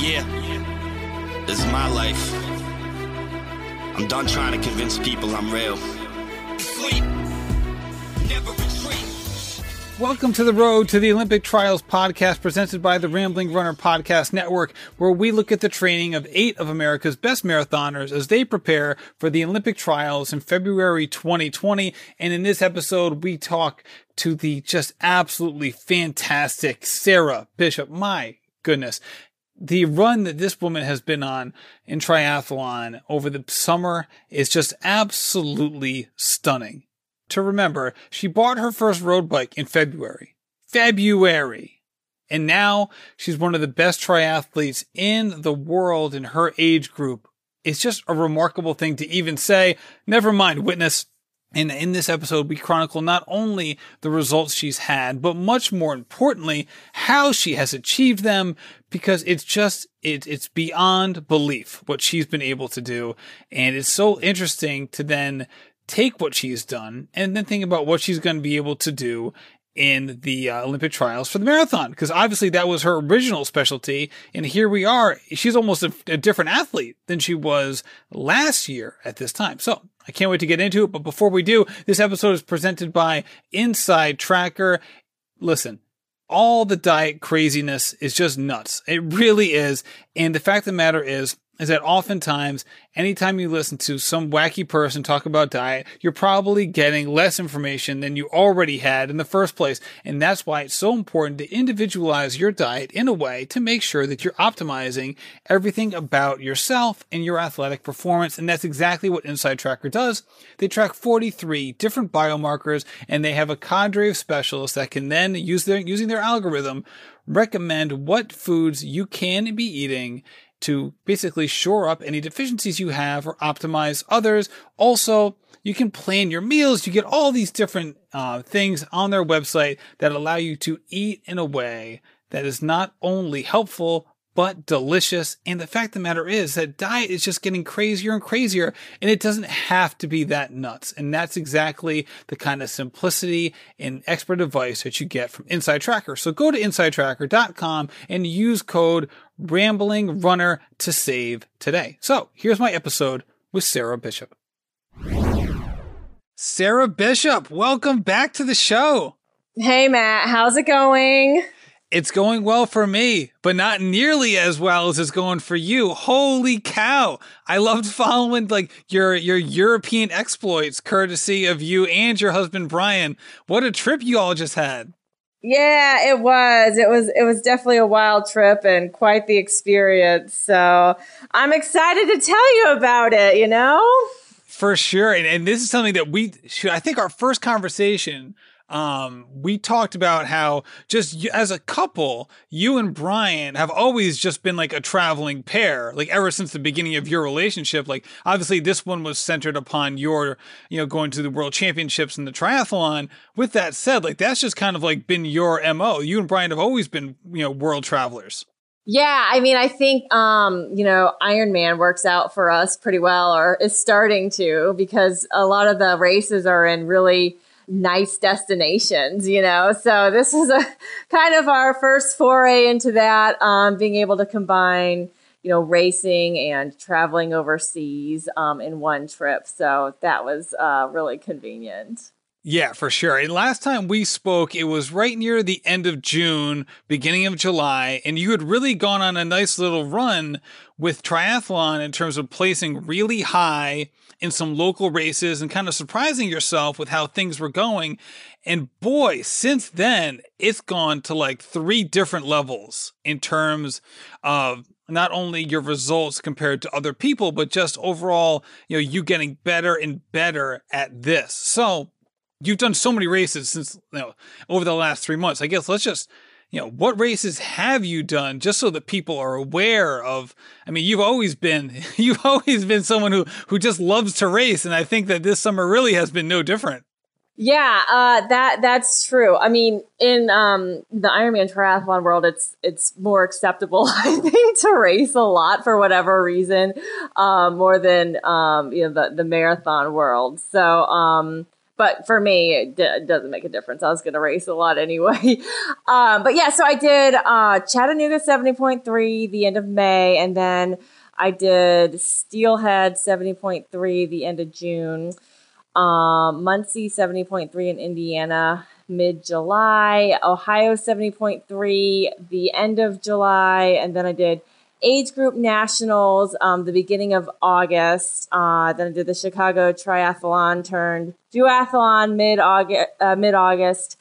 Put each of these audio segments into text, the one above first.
Yeah, this is my life. I'm done trying to convince people I'm real. Sleep, never retreat. Welcome to the Road to the Olympic Trials podcast presented by the Rambling Runner Podcast Network, where we look at the training of eight of America's best marathoners as they prepare for the Olympic Trials in February 2020. And in this episode, we talk to the just absolutely fantastic Sarah Bishop. My goodness. The run that this woman has been on in triathlon over the summer is just absolutely stunning to remember, she bought her first road bike in February. February. And now she's one of the best triathletes in the world in her age group. It's just a remarkable thing to even say. Never mind witness. And in this episode, we chronicle not only the results she's had, but much more importantly, how she has achieved them because it's just, it, it's beyond belief what she's been able to do. And it's so interesting to then take what she's done and then think about what she's going to be able to do in the uh, Olympic trials for the marathon. Because obviously that was her original specialty. And here we are. She's almost a, a, different athlete than she was last year at this time. So I can't wait to get into it. But before we do, this episode is presented by Inside Tracker. Listen, all the diet craziness is just nuts. It really is. And the fact of the matter is, is that oftentimes, anytime you listen to some wacky person talk about diet, you're probably getting less information than you already had in the first place. And that's why it's so important to individualize your diet in a way to make sure that you're optimizing everything about yourself and your athletic performance. And that's exactly what Inside Tracker does. They track 43 different biomarkers and they have a cadre of specialists that can then use their, using their algorithm, recommend what foods you can be eating to basically shore up any deficiencies you have or optimize others. Also, you can plan your meals. You get all these different uh, things on their website that allow you to eat in a way that is not only helpful, but delicious. And the fact of the matter is that diet is just getting crazier and crazier and it doesn't have to be that nuts. And that's exactly the kind of simplicity and expert advice that you get from Inside Tracker. So go to insidetracker.com and use code rambling runner to save today. So here's my episode with Sarah Bishop. Sarah Bishop, welcome back to the show. Hey, Matt, how's it going? It's going well for me, but not nearly as well as it's going for you. Holy cow. I loved following like your your European exploits courtesy of you and your husband Brian. What a trip you all just had. Yeah, it was. It was it was definitely a wild trip and quite the experience. So, I'm excited to tell you about it, you know? For sure. And, and this is something that we should I think our first conversation um, we talked about how just as a couple, you and Brian have always just been like a traveling pair, like ever since the beginning of your relationship. Like, obviously, this one was centered upon your, you know, going to the world championships and the triathlon. With that said, like, that's just kind of like been your MO. You and Brian have always been, you know, world travelers. Yeah, I mean, I think um, you know, Ironman works out for us pretty well, or is starting to, because a lot of the races are in really nice destinations, you know. So this was a kind of our first foray into that, um, being able to combine, you know, racing and traveling overseas um, in one trip. So that was uh, really convenient. Yeah, for sure. And last time we spoke, it was right near the end of June, beginning of July, and you had really gone on a nice little run with triathlon in terms of placing really high in some local races and kind of surprising yourself with how things were going. And boy, since then, it's gone to like three different levels in terms of not only your results compared to other people, but just overall, you know, you getting better and better at this. So you've done so many races since, you know, over the last three months. I guess let's just you know, what races have you done just so that people are aware of? I mean, you've always been, you've always been someone who, who just loves to race. And I think that this summer really has been no different. Yeah, uh, that that's true. I mean, in um, the Ironman triathlon world, it's it's more acceptable, I think, to race a lot for whatever reason, uh, more than um, you know the the marathon world. So, um, but for me, it, d- doesn't make a difference. I was going to race a lot anyway. um, but yeah, so I did uh, Chattanooga 70.3 the end of May, and then I did Steelhead 70.3 the end of June, um, Muncie 70.3 in Indiana mid July, Ohio 70.3 the end of July, and then I did age group nationals um, the beginning of August. Uh, then I did the Chicago Triathlon turned duathlon mid August. Uh, mid August.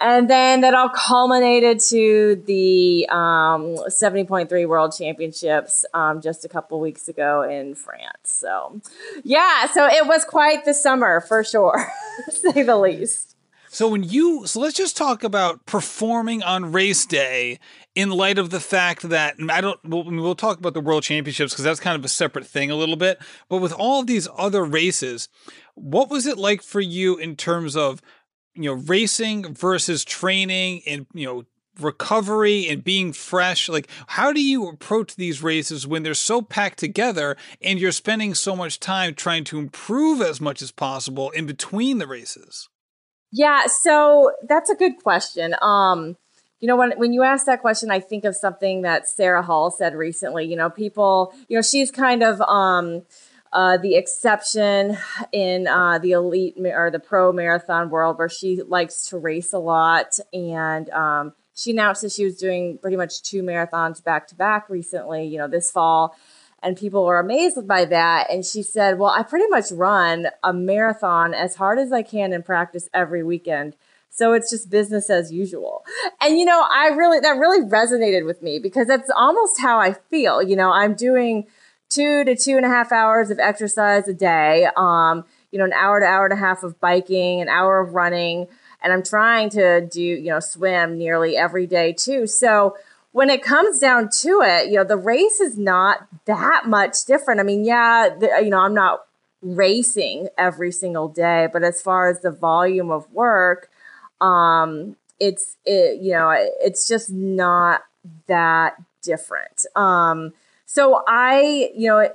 And then that all culminated to the um, 70.3 World Championships um, just a couple weeks ago in France. So, yeah, so it was quite the summer for sure, say the least. So when you so let's just talk about performing on race day in light of the fact that I don't we'll, we'll talk about the world championships because that's kind of a separate thing a little bit. But with all of these other races, what was it like for you in terms of you know racing versus training and you know recovery and being fresh like how do you approach these races when they're so packed together and you're spending so much time trying to improve as much as possible in between the races yeah, so that's a good question. Um, you know, when when you ask that question, I think of something that Sarah Hall said recently. You know, people, you know, she's kind of um, uh, the exception in uh, the elite or the pro marathon world, where she likes to race a lot, and um, she announced that she was doing pretty much two marathons back to back recently. You know, this fall and people were amazed by that. And she said, Well, I pretty much run a marathon as hard as I can in practice every weekend. So it's just business as usual. And, you know, I really, that really resonated with me because that's almost how I feel. You know, I'm doing two to two and a half hours of exercise a day, um, you know, an hour to hour and a half of biking, an hour of running. And I'm trying to do, you know, swim nearly every day too. So, when it comes down to it, you know, the race is not that much different. I mean, yeah, the, you know, I'm not racing every single day, but as far as the volume of work, um, it's it, you know, it's just not that different. Um, so I, you know,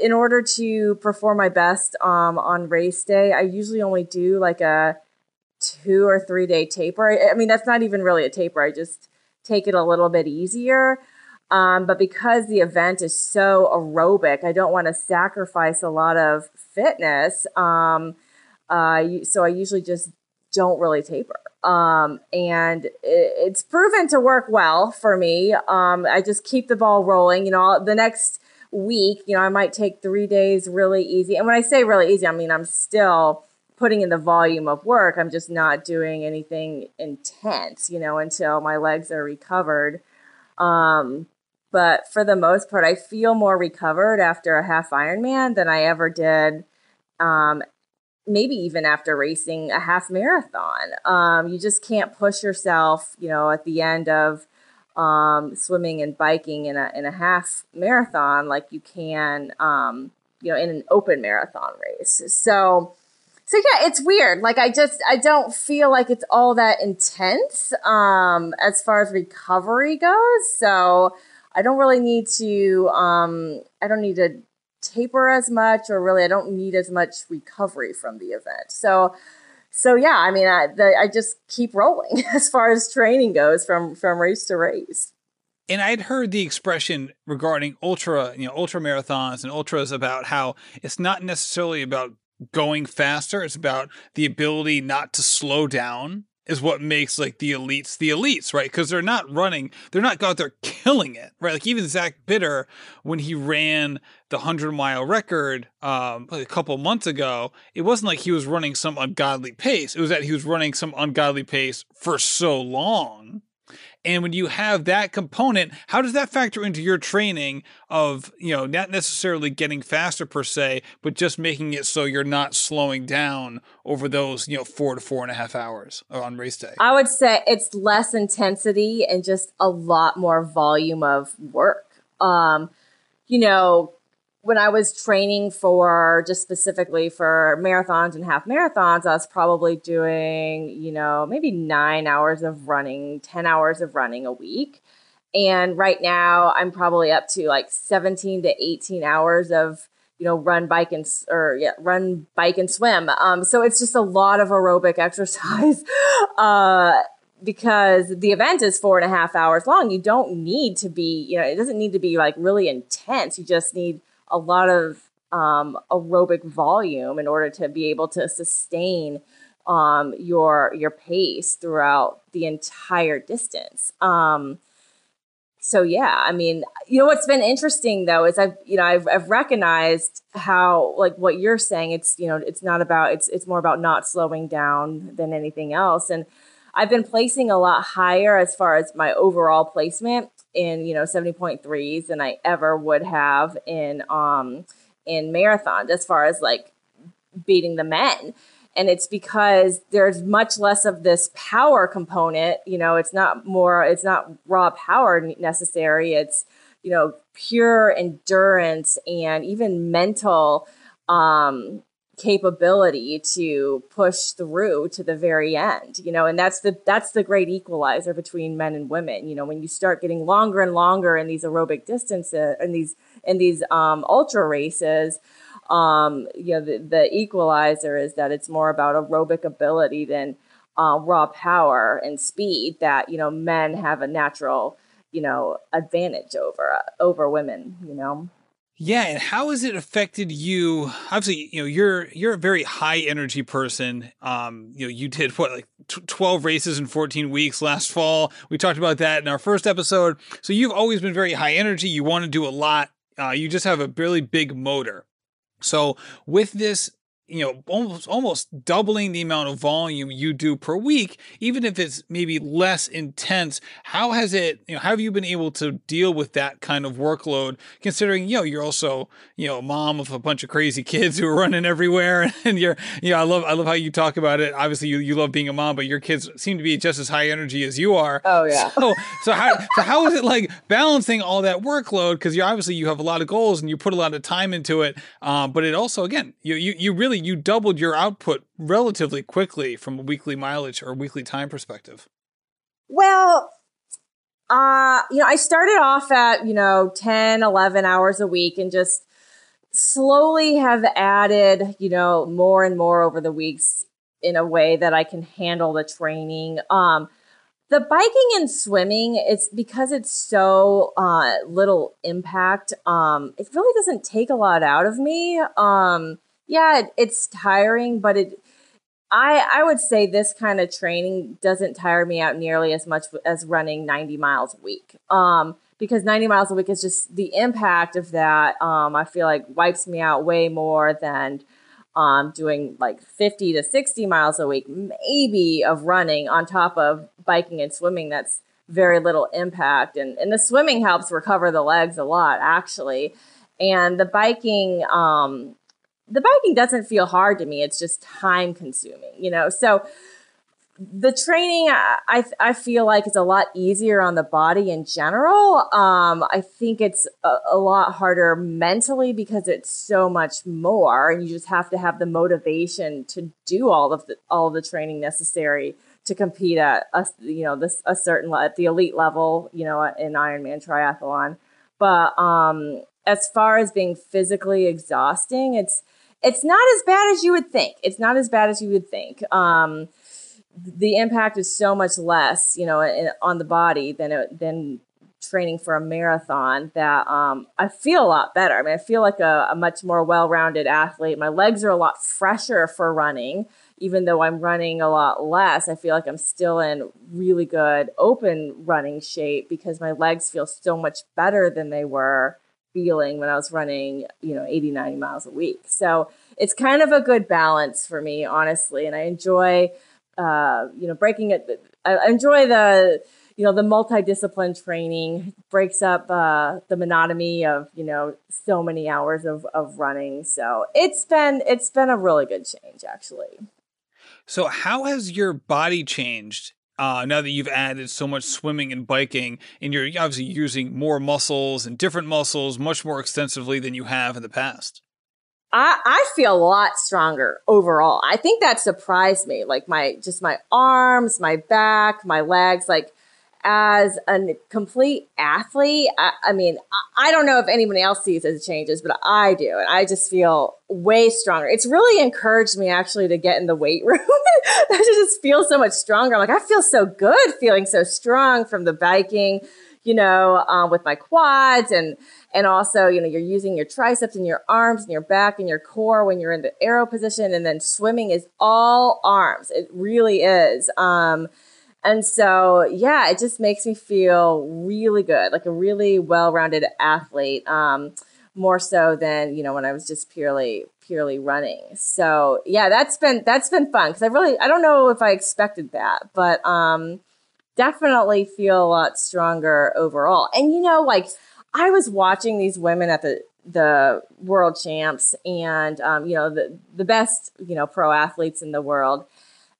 in order to perform my best um, on race day, I usually only do like a two or three day taper. I, I mean, that's not even really a taper. I just take it a little bit easier. Um, but because the event is so aerobic, I don't want to sacrifice a lot of fitness. Um, uh, so I usually just don't really taper. Um, and it, it's proven to work well for me. Um, I just keep the ball rolling. You know, the next week, you know, I might take three days really easy. And when I say really easy, I mean I'm still putting in the volume of work. I'm just not doing anything intense, you know, until my legs are recovered. Um, but for the most part, I feel more recovered after a half Ironman than I ever did. Um, maybe even after racing a half marathon. Um, you just can't push yourself, you know, at the end of um, swimming and biking in a in a half marathon like you can, um, you know, in an open marathon race. So so yeah, it's weird. Like I just I don't feel like it's all that intense um as far as recovery goes. So I don't really need to um I don't need to taper as much or really I don't need as much recovery from the event. So so yeah, I mean I the, I just keep rolling as far as training goes from from race to race. And I'd heard the expression regarding ultra, you know, ultra marathons and ultras about how it's not necessarily about going faster. It's about the ability not to slow down is what makes like the elites the elites, right? Because they're not running, they're not out there killing it, right? Like even Zach Bitter, when he ran the hundred mile record um, a couple months ago, it wasn't like he was running some ungodly pace. It was that he was running some ungodly pace for so long and when you have that component, how does that factor into your training of, you know, not necessarily getting faster per se, but just making it so you're not slowing down over those, you know, four to four and a half hours on race day? I would say it's less intensity and just a lot more volume of work. Um, you know, when I was training for just specifically for marathons and half marathons, I was probably doing, you know, maybe nine hours of running, 10 hours of running a week. And right now I'm probably up to like 17 to 18 hours of you know, run, bike, and or yeah, run, bike, and swim. Um, so it's just a lot of aerobic exercise. Uh, because the event is four and a half hours long. You don't need to be, you know, it doesn't need to be like really intense. You just need a lot of um, aerobic volume in order to be able to sustain um, your your pace throughout the entire distance. Um, so yeah, I mean, you know what's been interesting though is I've you know I've, I've recognized how like what you're saying. It's you know it's not about it's it's more about not slowing down than anything else. And I've been placing a lot higher as far as my overall placement in you know 70.3s than I ever would have in um in marathons as far as like beating the men. And it's because there's much less of this power component you know it's not more it's not raw power necessary. It's you know pure endurance and even mental um capability to push through to the very end you know and that's the that's the great equalizer between men and women you know when you start getting longer and longer in these aerobic distances and these in these um ultra races um, you know, the, the equalizer is that it's more about aerobic ability than uh, raw power and speed that, you know, men have a natural, you know, advantage over, uh, over women, you know? Yeah, and how has it affected you? Obviously, you know you're you're a very high energy person. Um, you know, you did what like t- twelve races in fourteen weeks last fall. We talked about that in our first episode. So you've always been very high energy. You want to do a lot. Uh, you just have a really big motor. So with this you know almost almost doubling the amount of volume you do per week even if it's maybe less intense how has it you know how have you been able to deal with that kind of workload considering you know you're also you know a mom of a bunch of crazy kids who are running everywhere and you're you know I love I love how you talk about it. Obviously you, you love being a mom but your kids seem to be just as high energy as you are. Oh yeah. So so how so how is it like balancing all that workload? Because you obviously you have a lot of goals and you put a lot of time into it um, but it also again you you, you really really you doubled your output relatively quickly from a weekly mileage or weekly time perspective. Well, uh, you know, I started off at, you know, 10, 11 hours a week and just slowly have added, you know, more and more over the weeks in a way that I can handle the training. Um, the biking and swimming, it's because it's so uh, little impact. Um, it really doesn't take a lot out of me. Um, yeah, it, it's tiring, but it I I would say this kind of training doesn't tire me out nearly as much as running 90 miles a week. Um, because 90 miles a week is just the impact of that. Um, I feel like wipes me out way more than um, doing like 50 to 60 miles a week, maybe of running on top of biking and swimming. That's very little impact. And, and the swimming helps recover the legs a lot, actually. And the biking, um, the biking doesn't feel hard to me. It's just time consuming, you know? So the training, I, I feel like it's a lot easier on the body in general. Um, I think it's a, a lot harder mentally because it's so much more and you just have to have the motivation to do all of the, all of the training necessary to compete at a, you know, this, a certain, at the elite level, you know, in Ironman triathlon. But, um, as far as being physically exhausting, it's, it's not as bad as you would think. It's not as bad as you would think. Um, the impact is so much less, you know, in, on the body than it, than training for a marathon that um, I feel a lot better. I mean, I feel like a, a much more well-rounded athlete. My legs are a lot fresher for running, even though I'm running a lot less. I feel like I'm still in really good open running shape because my legs feel so much better than they were feeling when I was running, you know, 80, 90 miles a week. So it's kind of a good balance for me, honestly. And I enjoy, uh, you know, breaking it. I enjoy the, you know, the multidiscipline training breaks up uh, the monotony of, you know, so many hours of, of running. So it's been, it's been a really good change actually. So how has your body changed uh, now that you've added so much swimming and biking, and you're obviously using more muscles and different muscles much more extensively than you have in the past. I, I feel a lot stronger overall. I think that surprised me. Like my just my arms, my back, my legs. Like as a complete athlete, I, I mean, I, I, don't know if anyone else sees those changes, but I do. And I just feel way stronger. It's really encouraged me actually to get in the weight room. I just feel so much stronger. I'm like, I feel so good feeling so strong from the biking, you know, um, with my quads and, and also, you know, you're using your triceps and your arms and your back and your core when you're in the aero position. And then swimming is all arms. It really is. Um, and so, yeah, it just makes me feel really good, like a really well-rounded athlete. Um, more so than you know when I was just purely purely running. So yeah, that's been that's been fun because I really I don't know if I expected that, but um, definitely feel a lot stronger overall. And you know, like I was watching these women at the the world champs and um, you know the the best you know pro athletes in the world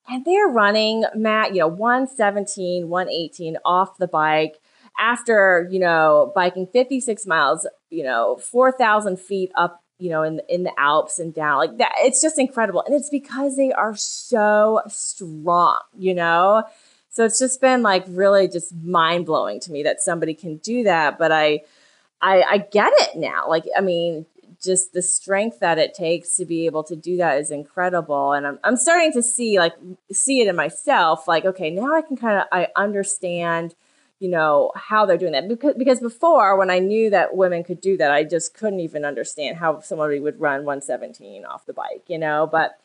and they're running, Matt, you know, 117, 118 off the bike after, you know, biking 56 miles, you know, 4,000 feet up, you know, in, in the Alps and down like that. It's just incredible. And it's because they are so strong, you know? So it's just been like really just mind blowing to me that somebody can do that. But I, I, I get it now. Like, I mean, just the strength that it takes to be able to do that is incredible. And i'm, I'm starting to see like see it in myself like okay now i can kind of i understand you know how they're doing that. Because because before when i knew that women could do that i just couldn't even understand how somebody would run 117 off the bike you know? But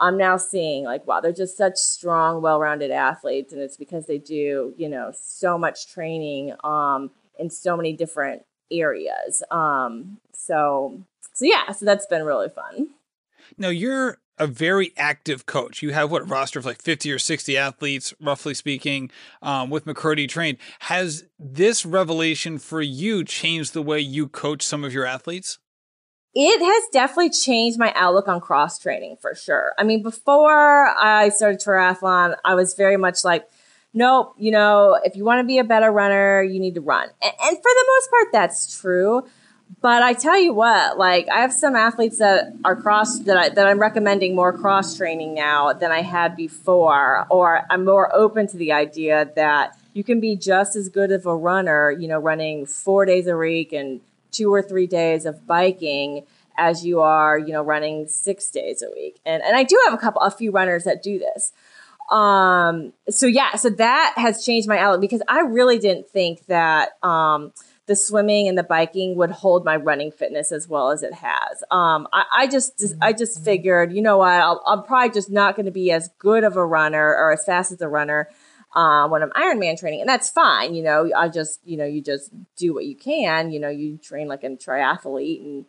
i'm now seeing like wow they're just such strong well-rounded athletes and it's because they do you know so much training um in so many different areas um so so yeah, so that's been really fun. Now you're a very active coach. You have what roster of like 50 or 60 athletes, roughly speaking, um, with McKirdy Trained. Has this revelation for you changed the way you coach some of your athletes? It has definitely changed my outlook on cross training for sure. I mean, before I started triathlon, I was very much like, nope, you know, if you want to be a better runner, you need to run. And, and for the most part, that's true. But I tell you what, like I have some athletes that are cross that I, that I'm recommending more cross training now than I had before, or I'm more open to the idea that you can be just as good of a runner, you know, running four days a week and two or three days of biking as you are, you know, running six days a week. And and I do have a couple, a few runners that do this. Um, so yeah, so that has changed my outlook because I really didn't think that. Um, the swimming and the biking would hold my running fitness as well as it has. Um, I, I, just, I just figured, you know what, I'll, I'm probably just not going to be as good of a runner or as fast as a runner um, when I'm Ironman training, and that's fine. You know, I just, you know, you just do what you can. You know, you train like a triathlete, and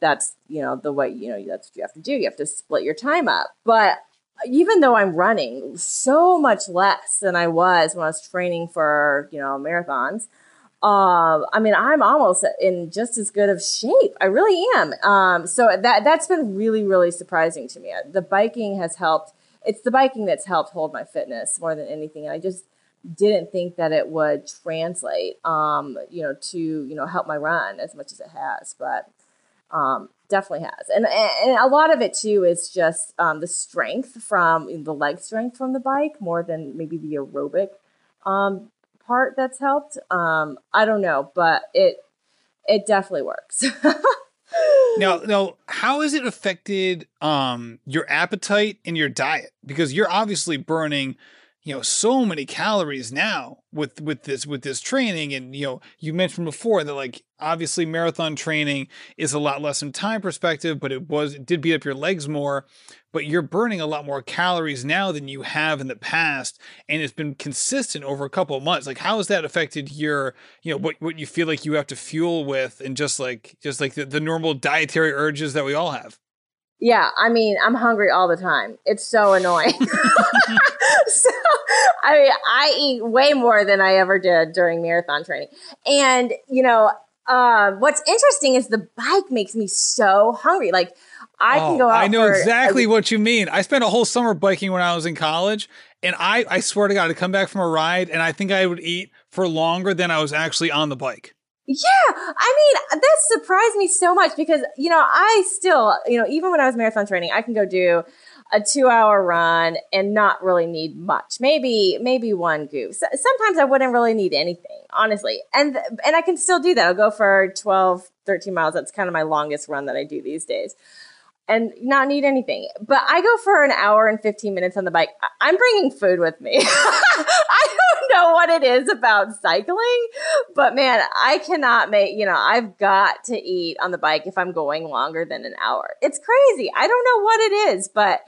that's, you know, the way, you know, that's what you have to do. You have to split your time up, but even though I'm running so much less than I was when I was training for, you know, marathons, um, I mean, I'm almost in just as good of shape. I really am. Um, so that that's been really, really surprising to me. The biking has helped. It's the biking that's helped hold my fitness more than anything. And I just didn't think that it would translate, um, you know, to you know help my run as much as it has. But um, definitely has, and and a lot of it too is just um, the strength from the leg strength from the bike more than maybe the aerobic um, part that's helped. Um, I don't know, but it it definitely works. now, now, how has it affected um, your appetite and your diet? Because you're obviously burning you know so many calories now with with this with this training. And you know you mentioned before that like obviously marathon training is a lot less in time perspective but it was it did beat up your legs more. But you're burning a lot more calories now than you have in the past. And it's been consistent over a couple of months. Like how has that affected your you know what, what you feel like you have to fuel with and just like just like the, the normal dietary urges that we all have yeah, I mean, I'm hungry all the time. It's so annoying. so, I mean, I eat way more than I ever did during marathon training. And, you know, uh, what's interesting is the bike makes me so hungry. Like, I oh, can go out. I know exactly what you mean. I spent a whole summer biking when I was in college, and I, I swear to God, I'd come back from a ride, and I think I would eat for longer than I was actually on the bike. Yeah, I mean that surprised me so much because you know I still you know even when I was marathon training I can go do a two hour run and not really need much. Maybe maybe one goose. Sometimes I wouldn't really need anything, honestly. And and I can still do that. I'll go for 12, 13 miles. That's kind of my longest run that I do these days and not need anything. But I go for an hour and 15 minutes on the bike. I'm bringing food with me. I don't know what it is about cycling, but man, I cannot make, you know, I've got to eat on the bike if I'm going longer than an hour. It's crazy. I don't know what it is, but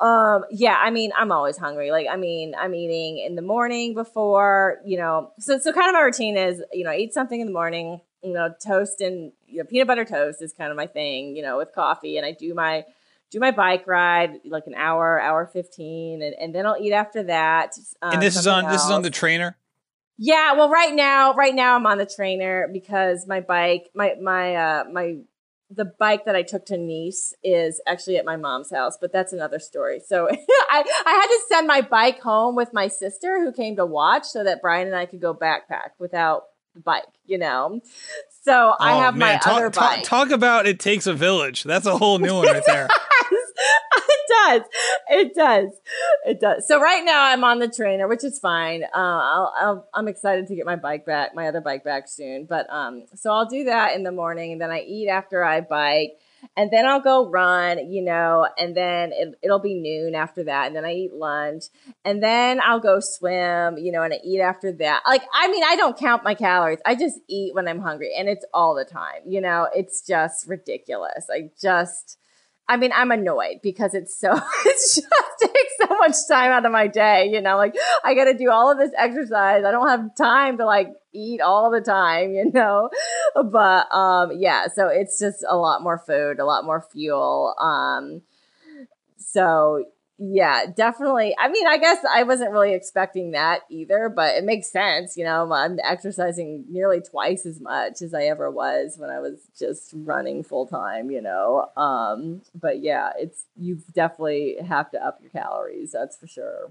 um yeah, I mean, I'm always hungry. Like I mean, I'm eating in the morning before, you know. So so kind of my routine is, you know, eat something in the morning, you know, toast and you know, peanut butter toast is kind of my thing, you know, with coffee. And I do my do my bike ride like an hour, hour fifteen, and, and then I'll eat after that. Um, and this is on else. this is on the trainer. Yeah, well, right now, right now I'm on the trainer because my bike, my my uh my the bike that I took to Nice is actually at my mom's house, but that's another story. So I, I had to send my bike home with my sister who came to watch so that Brian and I could go backpack without bike, you know? So oh, I have man. my talk, other bike. Talk, talk, about it takes a village. That's a whole new one right there. it does. It does. It does. So right now I'm on the trainer, which is fine. Uh, I'll, i am excited to get my bike back, my other bike back soon. But um, so I'll do that in the morning, and then I eat after I bike and then I'll go run, you know, and then it, it'll be noon after that, and then I eat lunch, and then I'll go swim, you know, and I eat after that. Like, I mean, I don't count my calories. I just eat when I'm hungry, and it's all the time, you know. It's just ridiculous. I just I mean, I'm annoyed because it's so, it just takes so much time out of my day. You know, like I got to do all of this exercise. I don't have time to like eat all the time, you know? But, um, yeah, so it's just a lot more food, a lot more fuel. Um, so yeah, definitely. I mean, I guess I wasn't really expecting that either, but it makes sense. You know, I'm exercising nearly twice as much as I ever was when I was just running full time, you know. Um, but yeah, it's you definitely have to up your calories, that's for sure.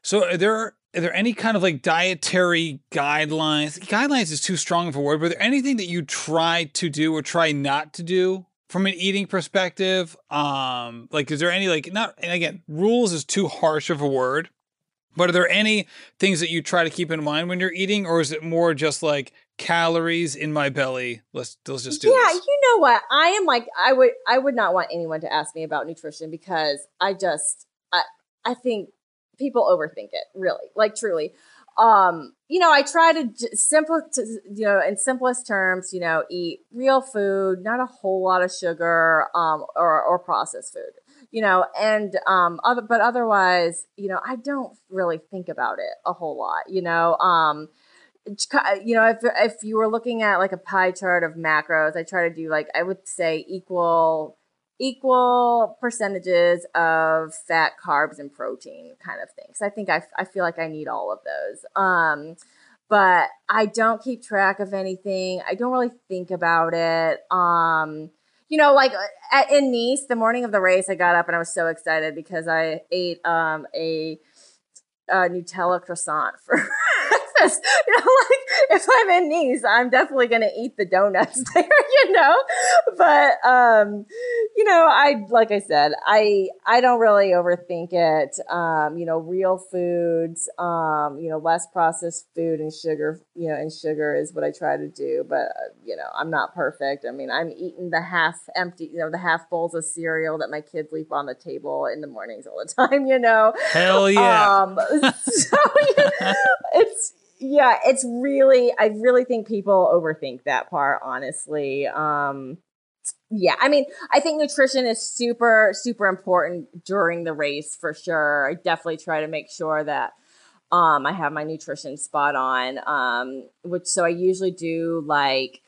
So are there are there any kind of like dietary guidelines? Guidelines is too strong of a word, but are there anything that you try to do or try not to do from an eating perspective um like is there any like not and again rules is too harsh of a word but are there any things that you try to keep in mind when you're eating or is it more just like calories in my belly? Let's let's just do yeah this. you know what? I am like i would i would not want anyone to ask me about nutrition because i just i i think people overthink it really like truly um, you know, I try to j- simple, to, you know, in simplest terms, you know, eat real food, not a whole lot of sugar, um, or, or processed food, you know, and, um, other, but otherwise, you know, I don't really think about it a whole lot, you know, um, you know, if, if you were looking at like a pie chart of macros, I try to do like, I would say equal equal percentages of fat, carbs, and protein kind of things. I think I, I feel like I need all of those. Um, but I don't keep track of anything. I don't really think about it. Um, you know, like uh, at, in Nice, the morning of the race, I got up and I was so excited because I ate um, a, a Nutella croissant for breakfast. You know, like if I'm in Nice, I'm definitely going to eat the donuts there, you know? But, um, you know, I, like I said, I, I don't really overthink it. Um, you know, real foods, um, you know, less processed food and sugar, you know, and sugar is what I try to do. But, uh, you know, I'm not perfect. I mean, I'm eating the half empty, you know, the half bowls of cereal that my kids leave on the table in the mornings all the time, you know? Hell yeah. Um, so, yeah, it's, yeah, it's really I really think people overthink that part, honestly. Um yeah, I mean, I think nutrition is super, super important during the race for sure. I definitely try to make sure that um, I have my nutrition spot on. Um, which so I usually do like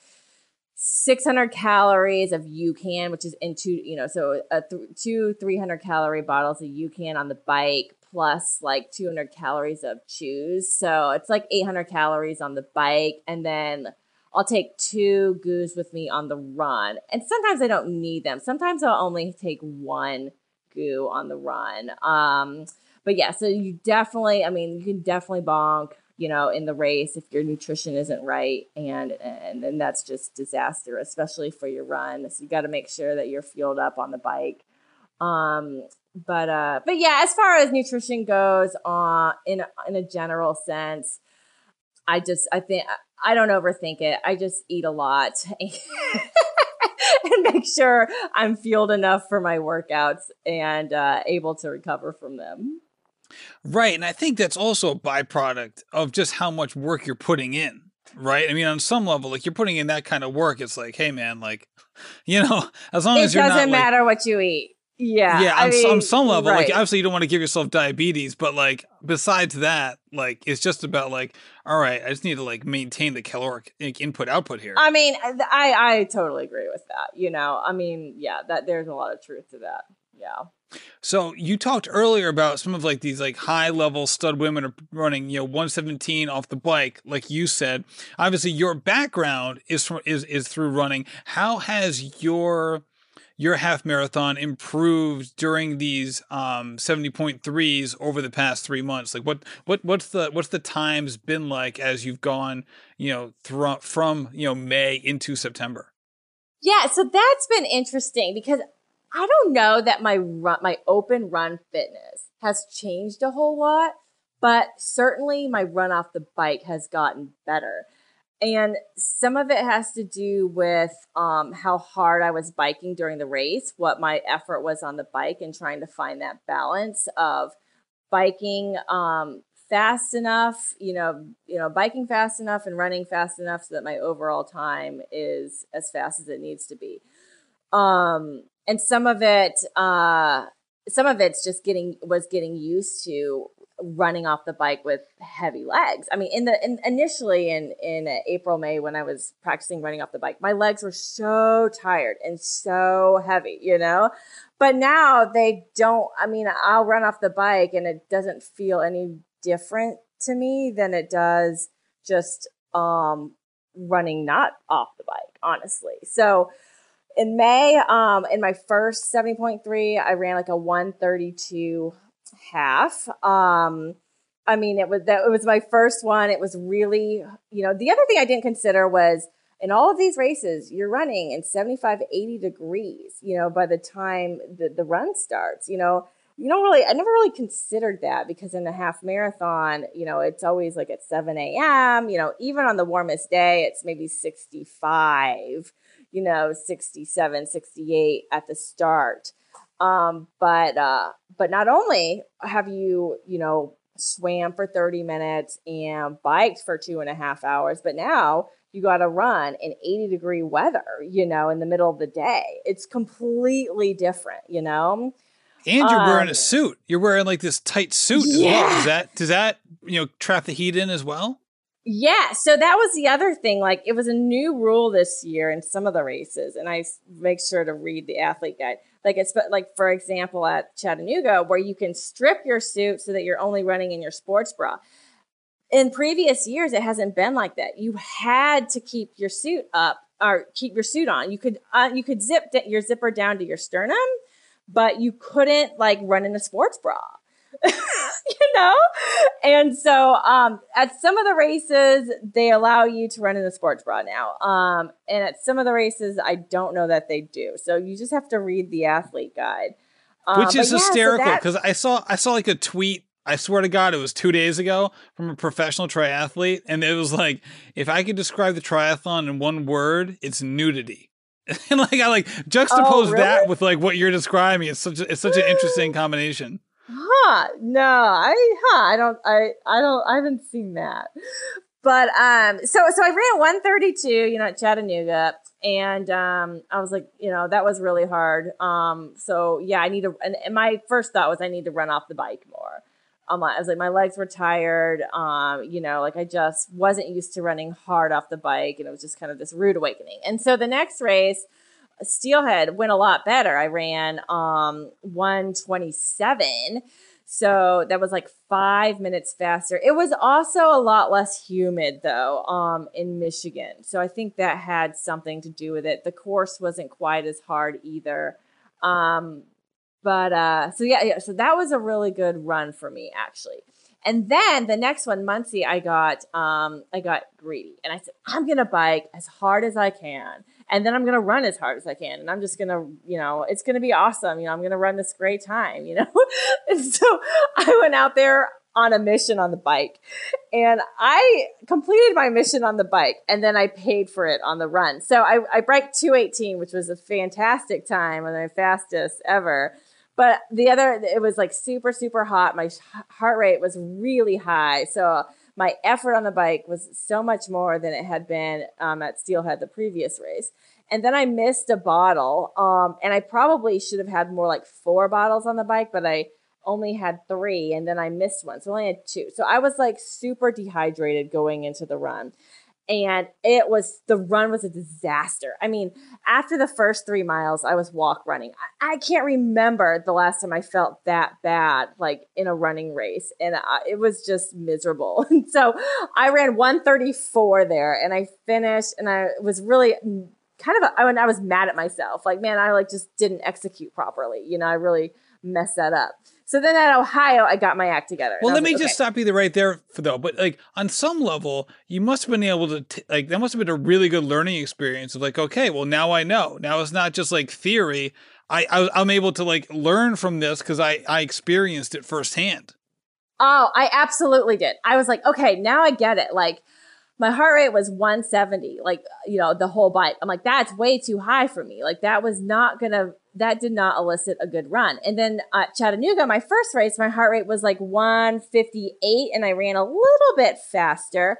600 calories of UCAN, which is into you know, so a th- two 300 calorie bottles of UCAN on the bike plus like 200 calories of chews. So it's like 800 calories on the bike. And then I'll take two goos with me on the run. And sometimes I don't need them. Sometimes I'll only take one goo on the run. Um, but yeah, so you definitely, I mean, you can definitely bonk, you know, in the race if your nutrition isn't right. And, and then that's just disaster, especially for your run. So you got to make sure that you're fueled up on the bike. Um, but uh, but yeah, as far as nutrition goes, uh, in in a general sense, I just I think I don't overthink it. I just eat a lot and make sure I'm fueled enough for my workouts and uh, able to recover from them. Right, and I think that's also a byproduct of just how much work you're putting in. Right, I mean, on some level, like you're putting in that kind of work, it's like, hey, man, like, you know, as long it as you're It doesn't like, matter what you eat. Yeah. yeah, I on, mean, some, on some level, like right. obviously you don't want to give yourself diabetes, but like besides that, like it's just about like, all right, I just need to like maintain the caloric input output here. I mean, uh, I I totally agree with that. You know, I mean, yeah, that there's a lot of truth to that. Yeah. So you talked earlier about some of like these like high level stud women are running, you know, 117 off the bike, like you said. Obviously, your background is from is is through running. How has your your half marathon improved during these um 70.3s over the past three months like what what what's the what's the times been like as you've gone you know from you know may into september Yeah, so that's been interesting because I don't know that my run, my open run fitness has changed a whole lot, but certainly my run off the bike has gotten better. And some of it has to do with um, how hard I was biking during the race, what my effort was on the bike, and trying to find that balance of biking um, fast enough, you know, you know, biking fast enough and running fast enough so that my overall time is as fast as it needs to be. Um, and some of it, uh, some of it's just getting was getting used to running off the bike with heavy legs. I mean, in the in, initially in in April May when I was practicing running off the bike, my legs were so tired and so heavy, you know. But now they don't. I mean, I'll run off the bike and it doesn't feel any different to me than it does just um running not off the bike, honestly. So in May, um, in my first 70.3, I ran like a 132 half. Um, I mean, it was that it was my first one. It was really, you know, the other thing I didn't consider was in all of these races, you're running in 75, 80 degrees, you know, by the time the, the run starts, you know, you don't really, I never really considered that because in a half marathon, you know, it's always like at 7 a.m., you know, even on the warmest day, it's maybe 65 you know 67 68 at the start um, but uh, but not only have you you know swam for 30 minutes and biked for two and a half hours but now you got to run in 80 degree weather you know in the middle of the day. It's completely different you know? And you're wearing Um, a suit. You're wearing like this tight suit as well. Yeah. does that does that you know trap the heat in as well Yeah, so that was the other thing. Like, it was a new rule this year in some of the races, and I make sure to read the athlete guide. Like, it's like for example at Chattanooga, where you can strip your suit so that you're only running in your sports bra. In previous years, it hasn't been like that. You had to keep your suit up or keep your suit on. You could uh, you could zip your zipper down to your sternum, but you couldn't like run in a sports bra. you know? And so um, at some of the races, they allow you to run in a sports bra now. Um, and at some of the races, I don't know that they do. So you just have to read the athlete guide. Um, which is but yeah, so hysterical because I saw I saw like a tweet. I swear to God, it was two days ago from a professional triathlete, and it was like, if I could describe the triathlon in one word, it's nudity. and like I like juxtapose Oh, that with like what you're describing. It's such a, it's such an interesting combination. Huh? No, I huh? I don't. I I don't. I haven't seen that. But um, so so I ran 132, you know, at Chattanooga, and um, I was like, you know, that was really hard. Um, so yeah, I need to. And, and my first thought was I need to run off the bike more. Um, I was like, my legs were tired. Um, you know, like I just wasn't used to running hard off the bike, and it was just kind of this rude awakening. And so the next race, Steelhead went a lot better. I ran um 127. So that was like five minutes faster. It was also a lot less humid though, um, in Michigan. So I think that had something to do with it. The course wasn't quite as hard either. Um, but uh, so yeah, yeah, so that was a really good run for me actually. And then the next one, Muncie, I got um, I got greedy, and I said I'm gonna bike as hard as I can, and then I'm gonna run as hard as I can, and I'm just gonna, you know, it's gonna be awesome. You know, I'm gonna run this great time. You know, and so I went out there on a mission on the bike. And I completed my mission on the bike and then I paid for it on the run. So I, I biked 218, which was a fantastic time and my fastest ever. But the other, it was like super, super hot. My heart rate was really high. So my effort on the bike was so much more than it had been um, at Steelhead the previous race. And then I missed a bottle. Um, and I probably should have had more like four bottles on the bike, but I only had three and then I missed one. So I only had two. So I was like super dehydrated going into the run. And it was the run was a disaster. I mean, after the first three miles, I was walk running. I, I can't remember the last time I felt that bad, like in a running race. And I, it was just miserable. And so I ran 134 there and I finished and I was really mm, kind of, I was mad at myself. Like, man, I like just didn't execute properly. You know, I really messed that up. So then at Ohio, I got my act together. Well, let me like, just okay. stop you right there for though. But like on some level, you must have been able to t- like that must have been a really good learning experience of like, okay, well now I know. Now it's not just like theory. I, I am able to like learn from this because I I experienced it firsthand. Oh, I absolutely did. I was like, okay, now I get it. Like my heart rate was 170, like, you know, the whole bite. I'm like, that's way too high for me. Like, that was not gonna that did not elicit a good run. And then at Chattanooga, my first race, my heart rate was like 158 and I ran a little bit faster.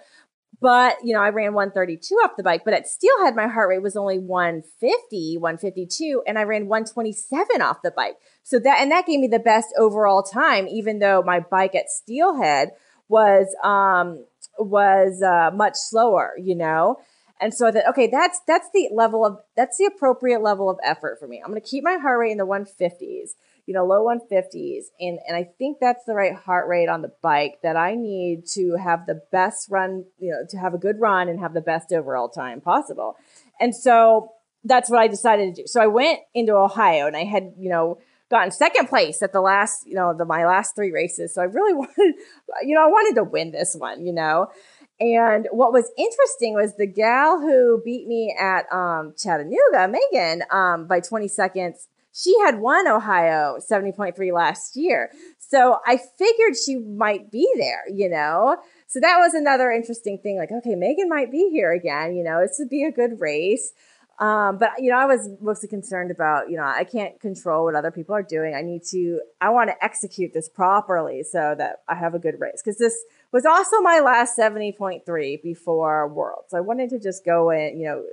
But, you know, I ran 132 off the bike, but at Steelhead, my heart rate was only 150, 152, and I ran 127 off the bike. So that, and that gave me the best overall time, even though my bike at Steelhead was, um, was, uh, much slower, you know? And so that okay, that's that's the level of that's the appropriate level of effort for me. I'm going to keep my heart rate in the 150s, you know, low 150s, and and I think that's the right heart rate on the bike that I need to have the best run, you know, to have a good run and have the best overall time possible. And so that's what I decided to do. So I went into Ohio and I had, you know, gotten second place at the last, you know, the my last three races. So I really wanted, you know, I wanted to win this one, you know. And what was interesting was the gal who beat me at um, Chattanooga, Megan, um, by 20 seconds, she had won Ohio 70.3 last year. So I figured she might be there, you know? So that was another interesting thing. Like, okay, Megan might be here again, you know, this would be a good race. Um, but you know, I was mostly concerned about, you know, I can't control what other people are doing. I need to, I want to execute this properly so that I have a good race. Cause this, was also my last 70.3 before Worlds. I wanted to just go in, you know,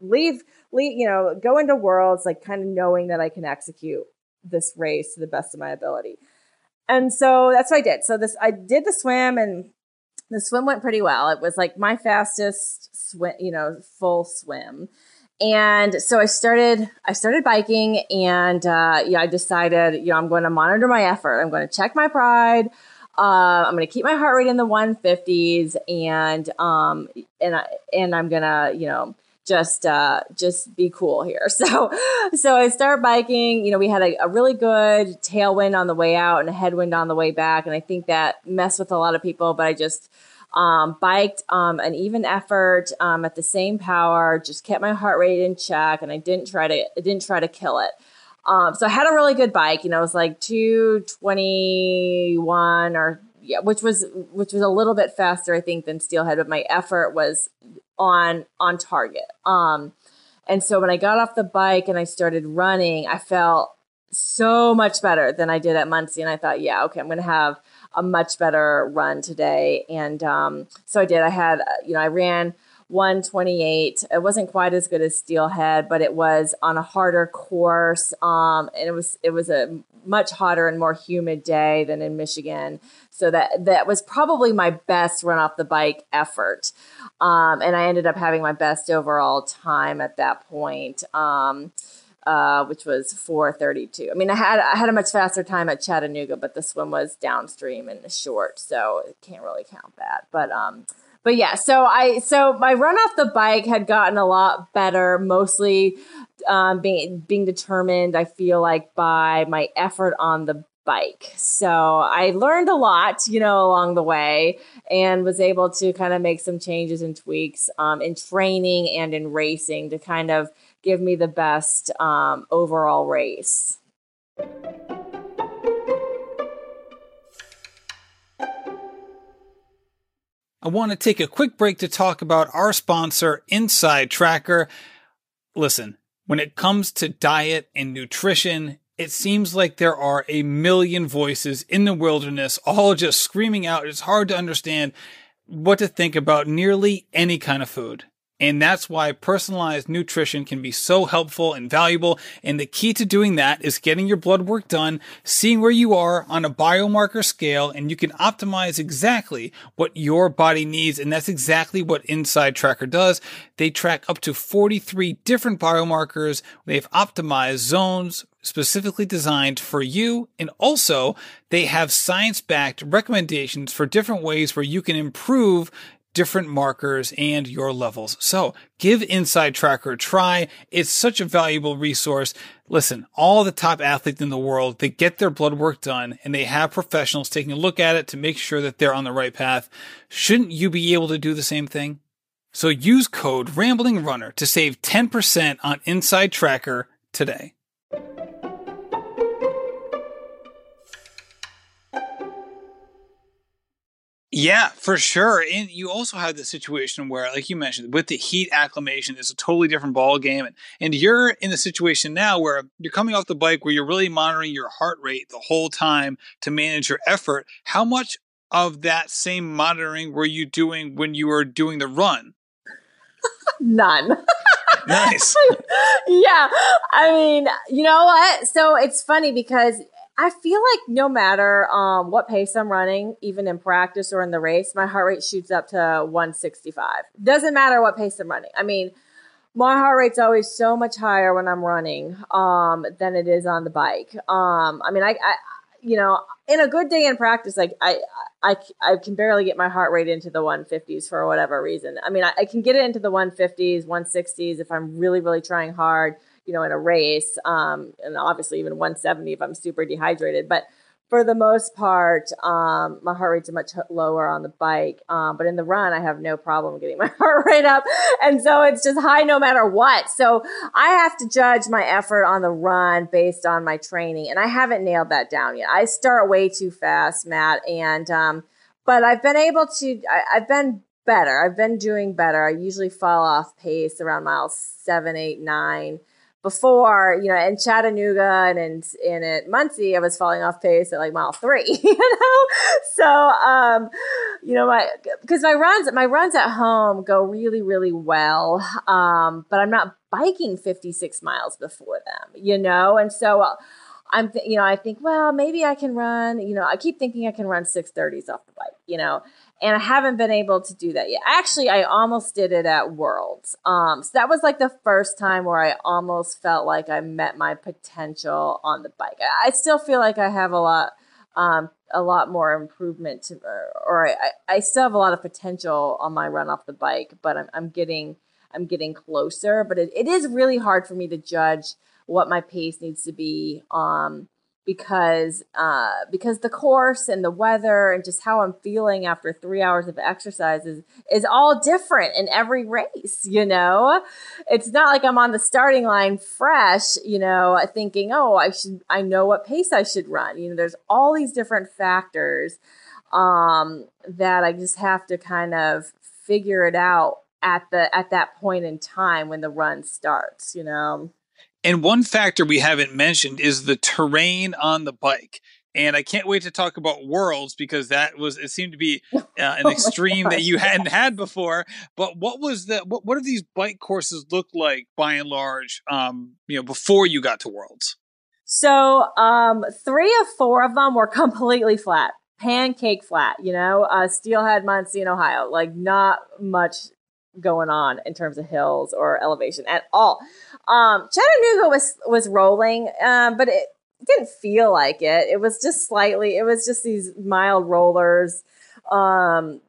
leave, leave, you know, go into Worlds, like kind of knowing that I can execute this race to the best of my ability. And so that's what I did. So this, I did the swim and the swim went pretty well. It was like my fastest swim, you know, full swim. And so I started, I started biking and, uh, yeah, I decided, you know, I'm going to monitor my effort. I'm going to check my pride. Uh, I'm going to keep my heart rate in the 150s, and um, and I, and I'm gonna, you know, just uh, just be cool here. So so I start biking. You know, we had a, a, really good tailwind on the way out and a headwind on the way back, and I think that messed with a lot of people. But I just um, biked um, an even effort um, at the same power, just kept my heart rate in check, and I didn't try to I didn't try to kill it. Um, so I had a really good bike. You know, it was like 221 or yeah, which was which was a little bit faster, I think, than Steelhead, but my effort was on on target. Um, and so when I got off the bike and I started running, I felt so much better than I did at Muncie. And I thought, yeah, okay, I'm going to have a much better run today. And um, so I did. I had, uh, you know, I ran 128. It wasn't quite as good as Steelhead, but it was on a harder course. Um, and it was it was a much hotter and more humid day than in Michigan. So that that was probably my best run off the bike effort. Um, and I ended up having my best overall time at that point. Um, uh, which was 432. I mean, I had I had a much faster time at Chattanooga, but the swim was downstream and short, so it can't really count that. But um, but yeah, so I so my run off the bike had gotten a lot better, mostly um, being being determined. I feel like by my effort on the bike. So I learned a lot, you know, along the way and was able to kind of make some changes and tweaks um, in training and in racing to kind of give me the best um, overall race. I want to take a quick break to talk about our sponsor, Inside Tracker. Listen, when it comes to diet and nutrition, it seems like there are a million voices in the wilderness, all just screaming out. It's hard to understand what to think about nearly any kind of food. And that's why personalized nutrition can be so helpful and valuable. And the key to doing that is getting your blood work done, seeing where you are on a biomarker scale, and you can optimize exactly what your body needs. And that's exactly what Inside Tracker does. They track up to 43 different biomarkers. They've optimized zones, specifically designed for you. And also they have science backed recommendations for different ways where you can improve different markers and your levels. So give Inside Tracker a try. It's such a valuable resource. Listen, all the top athletes in the world, they get their blood work done and they have professionals taking a look at it to make sure that they're on the right path. Shouldn't you be able to do the same thing? So use code Rambling Runner to save 10% on Inside Tracker today. Yeah, for sure. And you also have the situation where, like you mentioned, with the heat acclimation, it's a totally different ball game. And, and you're in the situation now where you're coming off the bike where you're really monitoring your heart rate the whole time to manage your effort. How much of that same monitoring were you doing when you were doing the run? None. nice. yeah. I mean, you know what? So it's funny because I feel like no matter um, what pace I'm running, even in practice or in the race, my heart rate shoots up to 165. Doesn't matter what pace I'm running. I mean, my heart rate's always so much higher when I'm running um, than it is on the bike. Um, I mean, I, I, you know, in a good day in practice, like I, I, I can barely get my heart rate into the 150s for whatever reason. I mean, I, I can get it into the 150s, 160s if I'm really, really trying hard you know, in a race, um, and obviously even 170 if I'm super dehydrated. But for the most part, um, my heart rate's are much lower on the bike. Um, but in the run, I have no problem getting my heart rate up. And so it's just high no matter what. So I have to judge my effort on the run based on my training. And I haven't nailed that down yet. I start way too fast, Matt. And, um, but I've been able to, I, I've been better. I've been doing better. I usually fall off pace around miles seven, eight, nine before, you know, in Chattanooga and in, in at Muncie, I was falling off pace at like mile three, you know? So, um, you know, my, cause my runs, my runs at home go really, really well. Um, but I'm not biking 56 miles before them, you know? And so, uh, I'm, th- you know, I think, well, maybe I can run, you know, I keep thinking I can run 630s off the bike, you know, and I haven't been able to do that yet. Actually, I almost did it at Worlds. Um, so that was like the first time where I almost felt like I met my potential on the bike. I still feel like I have a lot, um, a lot more improvement to, or, or I, I still have a lot of potential on my run off the bike, but I'm, I'm getting, I'm getting closer. But it, it is really hard for me to judge what my pace needs to be. Um, because uh, because the course and the weather and just how I'm feeling after three hours of exercise is, is all different in every race. You know, it's not like I'm on the starting line fresh. You know, thinking, oh, I should, I know what pace I should run. You know, there's all these different factors um, that I just have to kind of figure it out at the at that point in time when the run starts. You know. And one factor we haven't mentioned is the terrain on the bike. And I can't wait to talk about worlds because that was it seemed to be uh, an oh extreme that you hadn't had before. But what was the what, what do these bike courses look like by and large? Um, you know, before you got to worlds. So um, three of four of them were completely flat, pancake flat. You know, uh, Steelhead, Muncie, and Ohio. Like not much going on in terms of hills or elevation at all. Um, Chattanooga was was rolling, um, but it didn't feel like it. It was just slightly. It was just these mild rollers, um,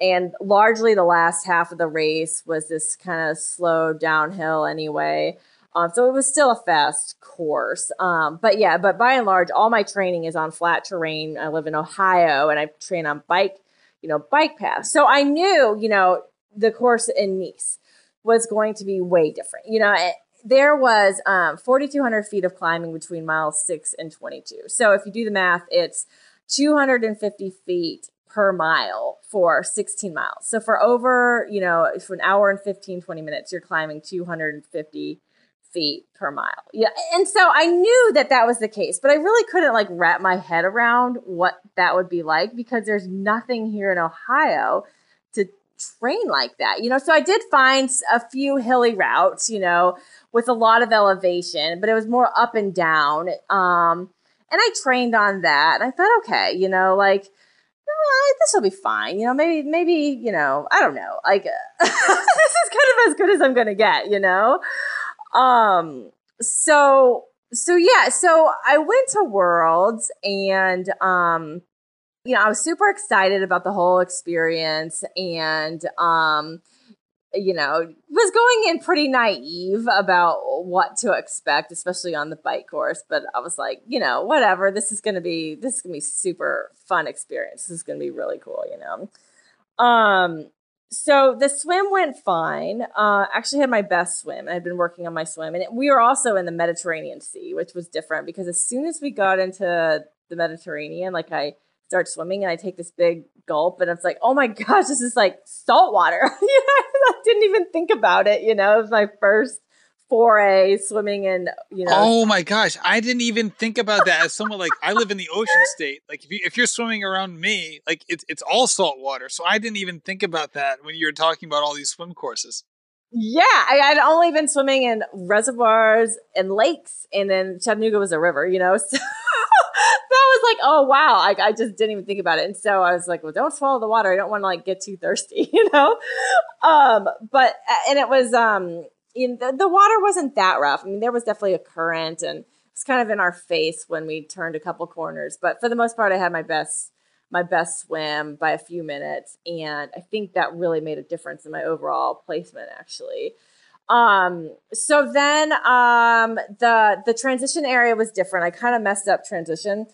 and largely the last half of the race was this kind of slow downhill anyway. Um, so it was still a fast course. Um, but yeah, but by and large, all my training is on flat terrain. I live in Ohio and I train on bike, you know, bike paths. So I knew, you know, the course in Nice was going to be way different. You know, it, there was um, 4,200 feet of climbing between miles six and 22. So if you do the math, it's 250 feet per mile for 16 miles. So for over, you know, for an hour and 15, 20 minutes, you're climbing 250 feet per mile. Yeah. And so I knew that that was the case, but I really couldn't like wrap my head around what that would be like because there's nothing here in Ohio train like that. You know, so I did find a few hilly routes, you know, with a lot of elevation, but it was more up and down. Um, and I trained on that. And I thought, okay, you know, like this will be fine. You know, maybe, maybe, you know, I don't know. Like this is kind of as good as I'm going to get. You know, um, so so yeah, so I went to Worlds and um, you know, I was super excited about the whole experience and um you know, was going in pretty naive about what to expect, especially on the bike course. But I was like, you know, whatever. This is gonna be this is gonna be super fun experience. This is gonna be really cool, you know. Um, so the swim went fine. Uh, actually had my best swim. I'd been working on my swim, and we were also in the Mediterranean Sea, which was different because as soon as we got into the Mediterranean, like I start swimming and I take this big gulp and it's like, oh my gosh, this is like salt water. I didn't even think about it. You know, it was my first foray swimming in, you know. Oh my gosh. I didn't even think about that as someone like I live in the ocean state. Like if, you, if you're swimming around me, like it's, it's all salt water. So I didn't even think about that when you were talking about all these swim courses. Yeah, I had only been swimming in reservoirs and lakes, and then Chattanooga was a river, you know. So was like, oh wow, I, I just didn't even think about it. And so I was like, well, don't swallow the water. I don't want to like get too thirsty, you know. Um, but and it was um, the, the water wasn't that rough. I mean, there was definitely a current, and it's kind of in our face when we turned a couple corners. But for the most part, I had my best my best swim by a few minutes, and I think that really made a difference in my overall placement, actually. Um, so then um the the transition area was different. I kind of messed up transition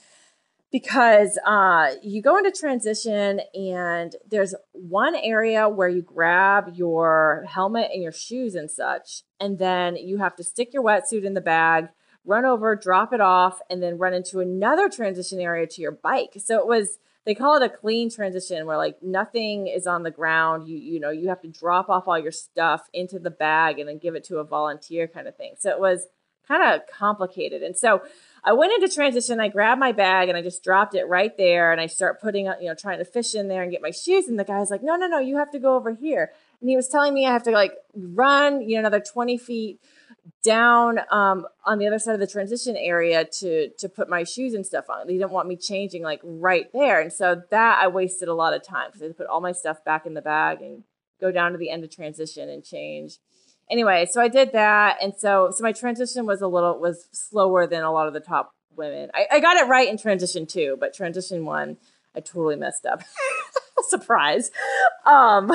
because uh, you go into transition and there's one area where you grab your helmet and your shoes and such, and then you have to stick your wetsuit in the bag, run over, drop it off, and then run into another transition area to your bike. So it was they call it a clean transition where like nothing is on the ground. You you know you have to drop off all your stuff into the bag and then give it to a volunteer kind of thing. So it was kind of complicated, and so I went into transition. I grabbed my bag and I just dropped it right there. And I start putting, you know, trying to fish in there and get my shoes. And the guy's like, no, no, no, you have to go over here. And he was telling me I have to like run, you know, another 20 feet down um, on the other side of the transition area to to put my shoes and stuff on. They didn't want me changing like right there, and so that I wasted a lot of time because I put all my stuff back in the bag and go down to the end of transition and change anyway, so I did that, and so so my transition was a little was slower than a lot of the top women. I, I got it right in transition two, but transition one, I totally messed up. Surprise. Um,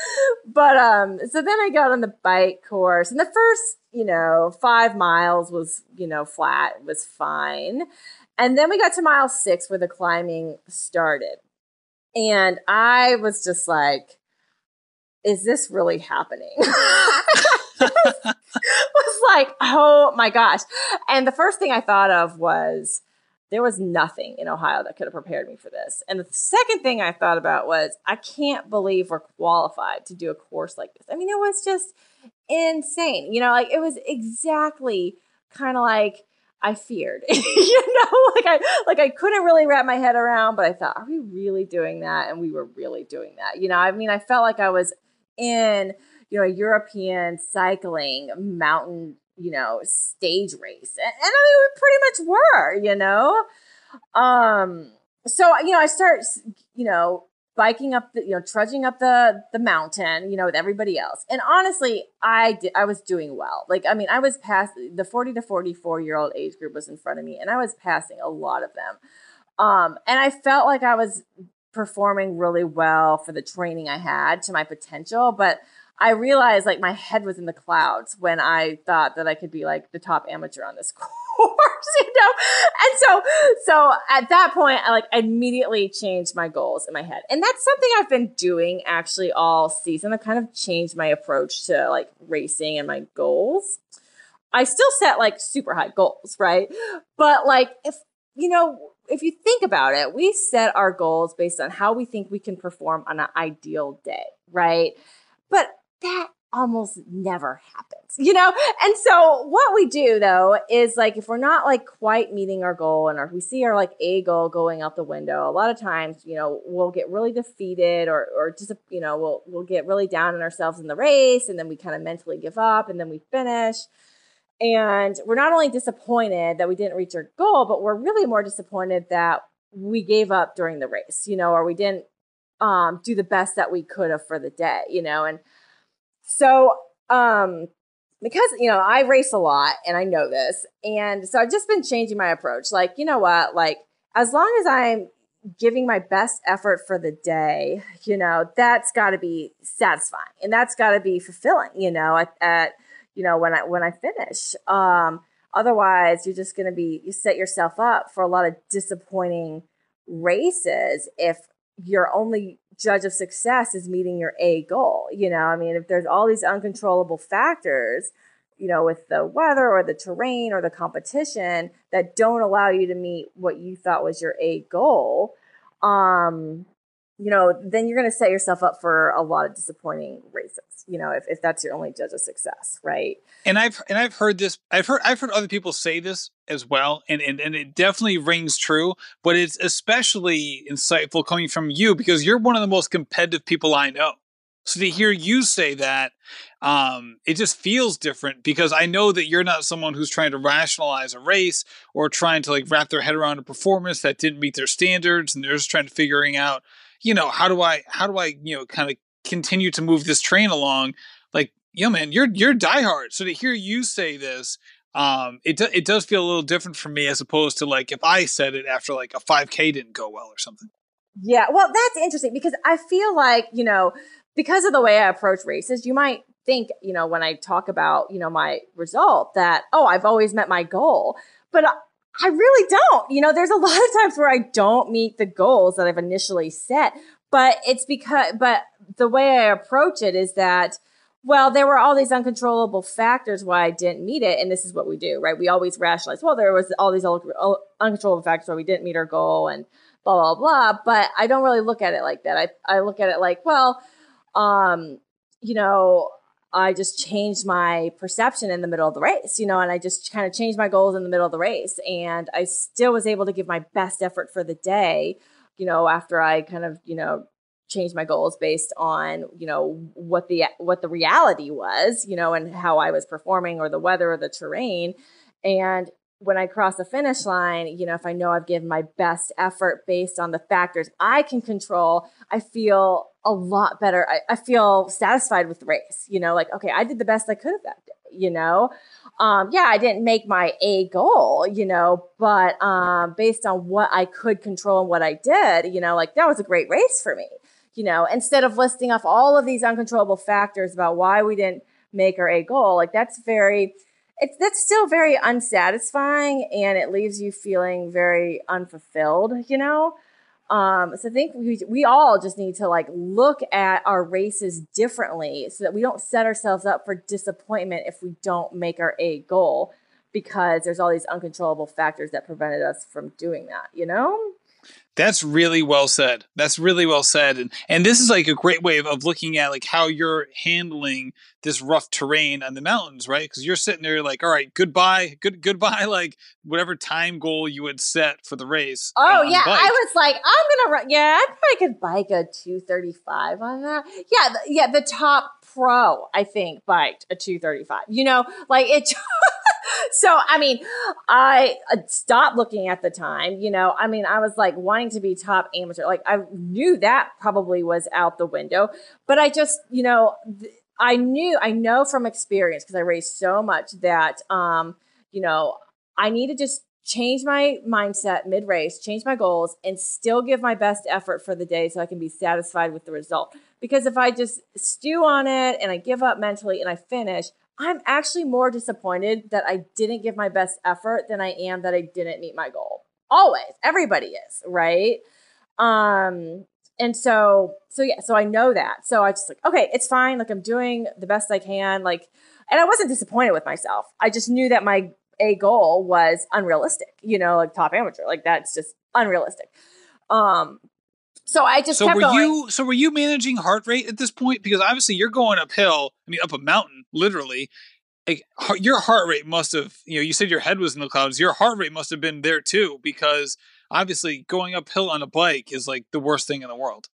but um, so then I got on the bike course, and the first, you know, five miles was, you know, flat, was fine. And then we got to mile six where the climbing started. And I was just like, is this really happening? was like, oh my gosh. And the first thing I thought of was there was nothing in Ohio that could have prepared me for this. And the second thing I thought about was I can't believe we're qualified to do a course like this. I mean, it was just insane. You know, like it was exactly kind of like I feared. you know, like I like I couldn't really wrap my head around, but I thought, are we really doing that? And we were really doing that. You know, I mean, I felt like I was in you know a European cycling mountain you know stage race, and, and I mean we pretty much were, you know. Um, so you know I start you know biking up the you know trudging up the the mountain you know with everybody else. And honestly i did i was doing well. Like i mean i was past the 40 to 44 year old age group was in front of me and i was passing a lot of them. Um and i felt like i was performing really well for the training I had to my potential, but I realized like my head was in the clouds when I thought that I could be like the top amateur on this course, you know? And so, so at that point, I like immediately changed my goals in my head. And that's something I've been doing actually all season. I've kind of changed my approach to like racing and my goals. I still set like super high goals, right? But like if, you know, if you think about it, we set our goals based on how we think we can perform on an ideal day, right? But that almost never happens, you know? And so what we do though is like if we're not like quite meeting our goal and if we see our like A goal going out the window, a lot of times, you know, we'll get really defeated or or just you know, we'll we'll get really down on ourselves in the race and then we kind of mentally give up and then we finish. And we're not only disappointed that we didn't reach our goal, but we're really more disappointed that we gave up during the race, you know, or we didn't um, do the best that we could have for the day, you know. And so, um, because, you know, I race a lot and I know this. And so I've just been changing my approach. Like, you know what? Like, as long as I'm giving my best effort for the day, you know, that's got to be satisfying and that's got to be fulfilling, you know, at, at, you know, when I, when I finish. Um, otherwise you're just going to be, you set yourself up for a lot of disappointing races if your only judge of success is meeting your A goal. You know, I mean, if there's all these uncontrollable factors, you know, with the weather or the terrain or the competition that don't allow you to meet what you thought was your A goal, um, you know, then you're going to set yourself up for a lot of disappointing races. You know, if, if that's your only judge of success, right? And I've and I've heard this. I've heard I've heard other people say this as well, and and, and it definitely rings true. But it's especially insightful coming from you because you're one of the most competitive people I know. So to hear you say that, um, it just feels different because I know that you're not someone who's trying to rationalize a race or trying to like wrap their head around a performance that didn't meet their standards, and they're just trying to figuring out you know, how do I how do I, you know, kind of continue to move this train along? Like, yo, man, you're you're diehard. So to hear you say this, um, it do, it does feel a little different for me as opposed to like if I said it after like a 5K didn't go well or something. Yeah, well, that's interesting because I feel like you know because of the way I approach races, you might think you know when I talk about you know my result that oh I've always met my goal, but I really don't. You know, there's a lot of times where I don't meet the goals that I've initially set, but it's because, but the way I approach it is that, well, there were all these uncontrollable factors why I didn't meet it. And this is what we do, right? We always rationalize, well, there was all these uncontrollable factors why we didn't meet our goal and blah, blah, blah. But I don't really look at it like that. I, I look at it like, well, um, you know, I just changed my perception in the middle of the race, you know, and I just kind of changed my goals in the middle of the race. And I still was able to give my best effort for the day, you know, after I kind of, you know, changed my goals based on, you know, what the what the reality was, you know, and how I was performing or the weather or the terrain. And when I cross the finish line, you know, if I know I've given my best effort based on the factors I can control, I feel a lot better. I, I feel satisfied with the race, you know, like, okay, I did the best I could that day, you know? Um, yeah, I didn't make my A goal, you know, but um, based on what I could control and what I did, you know, like that was a great race for me, you know, instead of listing off all of these uncontrollable factors about why we didn't make our A goal, like that's very, it's that's still very unsatisfying and it leaves you feeling very unfulfilled, you know? Um, so I think we, we all just need to like look at our races differently so that we don't set ourselves up for disappointment if we don't make our A goal because there's all these uncontrollable factors that prevented us from doing that, you know? That's really well said. That's really well said. And and this is like a great way of, of looking at like how you're handling this rough terrain on the mountains, right? Because you're sitting there like, all right, goodbye, good goodbye, like whatever time goal you had set for the race. Oh yeah, I was like, I'm gonna run. Yeah, I probably could bike a 235 on that. Yeah, the, yeah, the top pro I think biked a 235. You know, like it. so I mean, I stopped looking at the time. You know, I mean, I was like wanting to be top amateur. Like I knew that probably was out the window, but I just, you know, I knew, I know from experience because I raced so much that, um, you know, I need to just change my mindset mid race, change my goals, and still give my best effort for the day so I can be satisfied with the result. Because if I just stew on it and I give up mentally and I finish, I'm actually more disappointed that I didn't give my best effort than I am that I didn't meet my goal. Always. Everybody is, right? Um, and so, so yeah, so I know that. So I just like, okay, it's fine. Like I'm doing the best I can. Like, and I wasn't disappointed with myself. I just knew that my a goal was unrealistic, you know, like top amateur, like that's just unrealistic. Um, so I just so were going. you so were you managing heart rate at this point because obviously you're going uphill. I mean, up a mountain, literally. Like, your heart rate must have you know you said your head was in the clouds. Your heart rate must have been there too because obviously going uphill on a bike is like the worst thing in the world.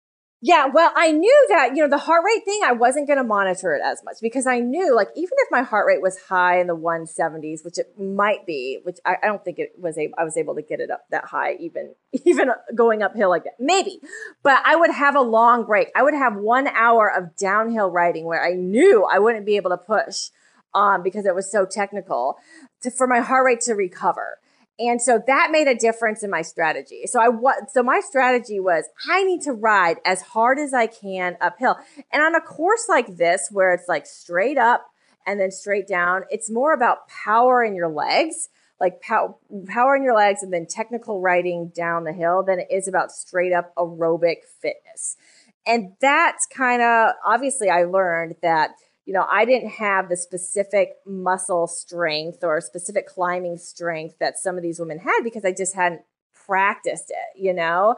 Yeah, well, I knew that, you know, the heart rate thing, I wasn't going to monitor it as much because I knew, like, even if my heart rate was high in the 170s, which it might be, which I, I don't think it was, able, I was able to get it up that high, even, even going uphill like that. Maybe, but I would have a long break. I would have one hour of downhill riding where I knew I wouldn't be able to push um, because it was so technical to, for my heart rate to recover. And so that made a difference in my strategy. So I what so my strategy was I need to ride as hard as I can uphill. And on a course like this where it's like straight up and then straight down, it's more about power in your legs, like pow- power in your legs and then technical riding down the hill than it is about straight up aerobic fitness. And that's kind of obviously I learned that you know, I didn't have the specific muscle strength or specific climbing strength that some of these women had because I just hadn't practiced it, you know?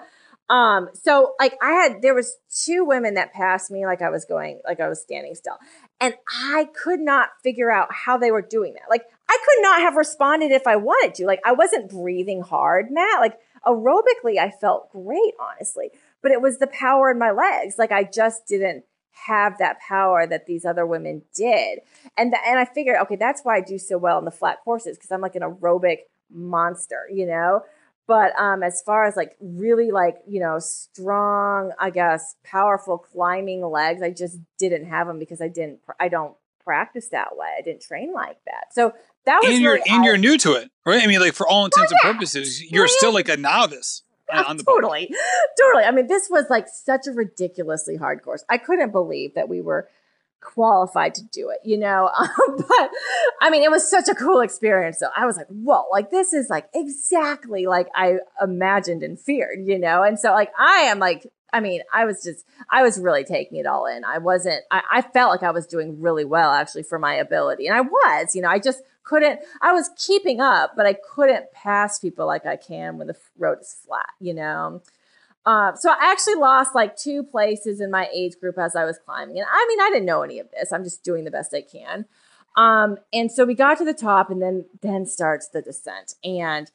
Um, so like I had, there was two women that passed me like I was going, like I was standing still. And I could not figure out how they were doing that. Like I could not have responded if I wanted to. Like I wasn't breathing hard, Matt. Like aerobically, I felt great, honestly. But it was the power in my legs. Like I just didn't have that power that these other women did. And th- and I figured, okay, that's why I do so well in the flat courses because I'm like an aerobic monster, you know. But um, as far as like really like you know strong, I guess powerful climbing legs, I just didn't have them because I didn't. I don't practice that way. I didn't train like that. So that was and you're really and you're new to it, right? I mean, like for all intents and purposes, you're still like a novice on the totally, boat. totally. I mean, this was like such a ridiculously hard course. I couldn't believe that we were qualified to do it, you know. Um, but I mean, it was such a cool experience. So I was like, whoa, like this is like exactly like I imagined and feared, you know. And so like I am like I mean, I was just, I was really taking it all in. I wasn't, I, I, felt like I was doing really well actually for my ability. And I was, you know, I just couldn't, I was keeping up, but I couldn't pass people like I can when the road is flat, you know? Um, so I actually lost like two places in my age group as I was climbing. And I mean, I didn't know any of this. I'm just doing the best I can. Um, and so we got to the top and then, then starts the descent. And,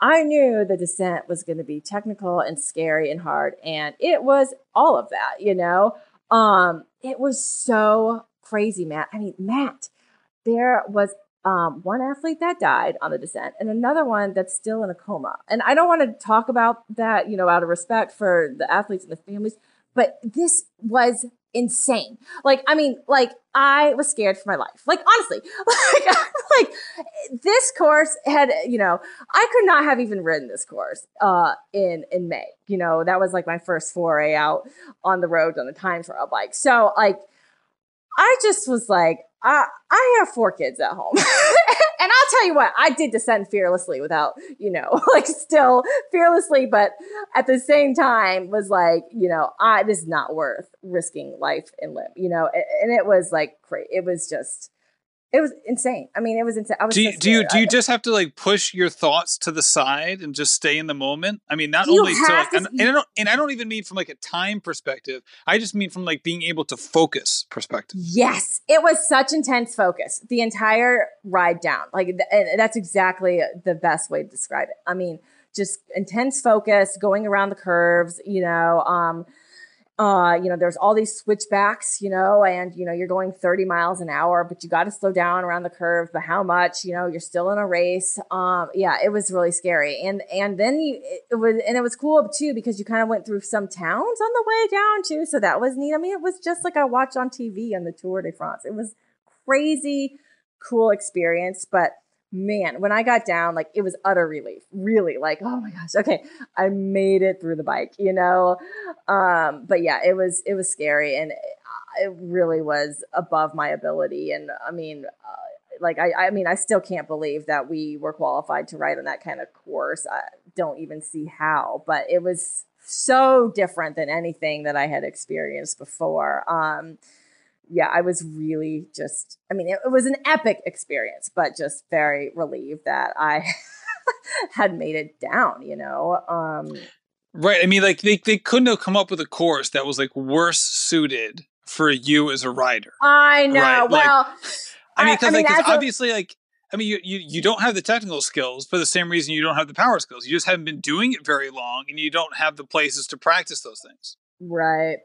I knew the descent was going to be technical and scary and hard, and it was all of that, you know. Um, it was so crazy, Matt. I mean, Matt, there was um, one athlete that died on the descent and another one that's still in a coma. And I don't want to talk about that, you know, out of respect for the athletes and the families, but this was insane. Like, I mean, like I was scared for my life. Like, honestly, like, like this course had, you know, I could not have even ridden this course uh, in in May. You know, that was like my first foray out on the road on the time trial bike. So, like, I just was like, I, I have four kids at home. and I'll tell you what, I did descend fearlessly without, you know, like still fearlessly, but at the same time was like, you know, I, this is not worth risking life and limb, you know, and, and it was like, crazy. It was just, it was insane. I mean, it was insane. I was do you, so do you do you just have to like push your thoughts to the side and just stay in the moment? I mean, not you only to, like, to and, and, I don't and I don't even mean from like a time perspective. I just mean from like being able to focus perspective. Yes, it was such intense focus the entire ride down. Like, and that's exactly the best way to describe it. I mean, just intense focus, going around the curves. You know, um, uh, you know, there's all these switchbacks, you know, and you know, you're going 30 miles an hour, but you got to slow down around the curve. But how much? You know, you're still in a race. Um, yeah, it was really scary. And and then you it was and it was cool too because you kind of went through some towns on the way down too. So that was neat. I mean, it was just like I watched on TV on the Tour de France. It was crazy cool experience, but man, when I got down, like it was utter relief. Really, like, oh my gosh, okay, I made it through the bike, you know. Um, but yeah, it was it was scary, and it really was above my ability. And I mean, uh, like I, I mean, I still can't believe that we were qualified to ride on that kind of course. I don't even see how, but it was so different than anything that I had experienced before. Um, yeah, I was really just, I mean, it, it was an epic experience, but just very relieved that I had made it down, you know? Um, right. I mean, like they, they couldn't have come up with a course that was like worse suited for you as a rider. I know. Right? Well, like, I mean, because like, obviously, like, I mean, you, you you don't have the technical skills for the same reason you don't have the power skills. You just haven't been doing it very long, and you don't have the places to practice those things. Right.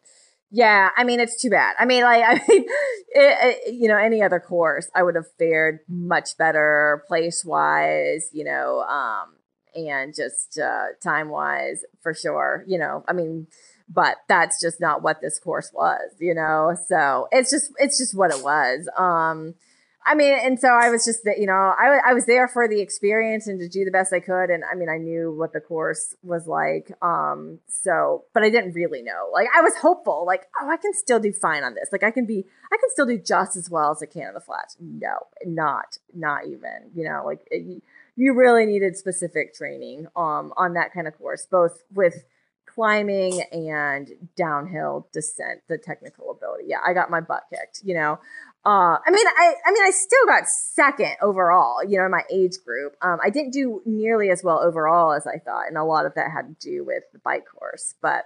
Yeah, I mean it's too bad. I mean, like, I mean, it, it, you know, any other course, I would have fared much better place wise, you know, um, and just uh, time wise for sure. You know, I mean, but that's just not what this course was, you know. So it's just it's just what it was. Um, I mean, and so I was just that, you know, I, I was there for the experience and to do the best I could. And I mean, I knew what the course was like. Um, so, but I didn't really know. Like, I was hopeful, like, oh, I can still do fine on this. Like, I can be, I can still do just as well as I can on the flats. No, not, not even, you know, like, it, you really needed specific training, um, on that kind of course, both with, climbing and downhill descent, the technical ability. Yeah, I got my butt kicked, you know. Uh, I mean, I, I mean, I still got second overall, you know, in my age group. Um, I didn't do nearly as well overall as I thought, and a lot of that had to do with the bike course. But,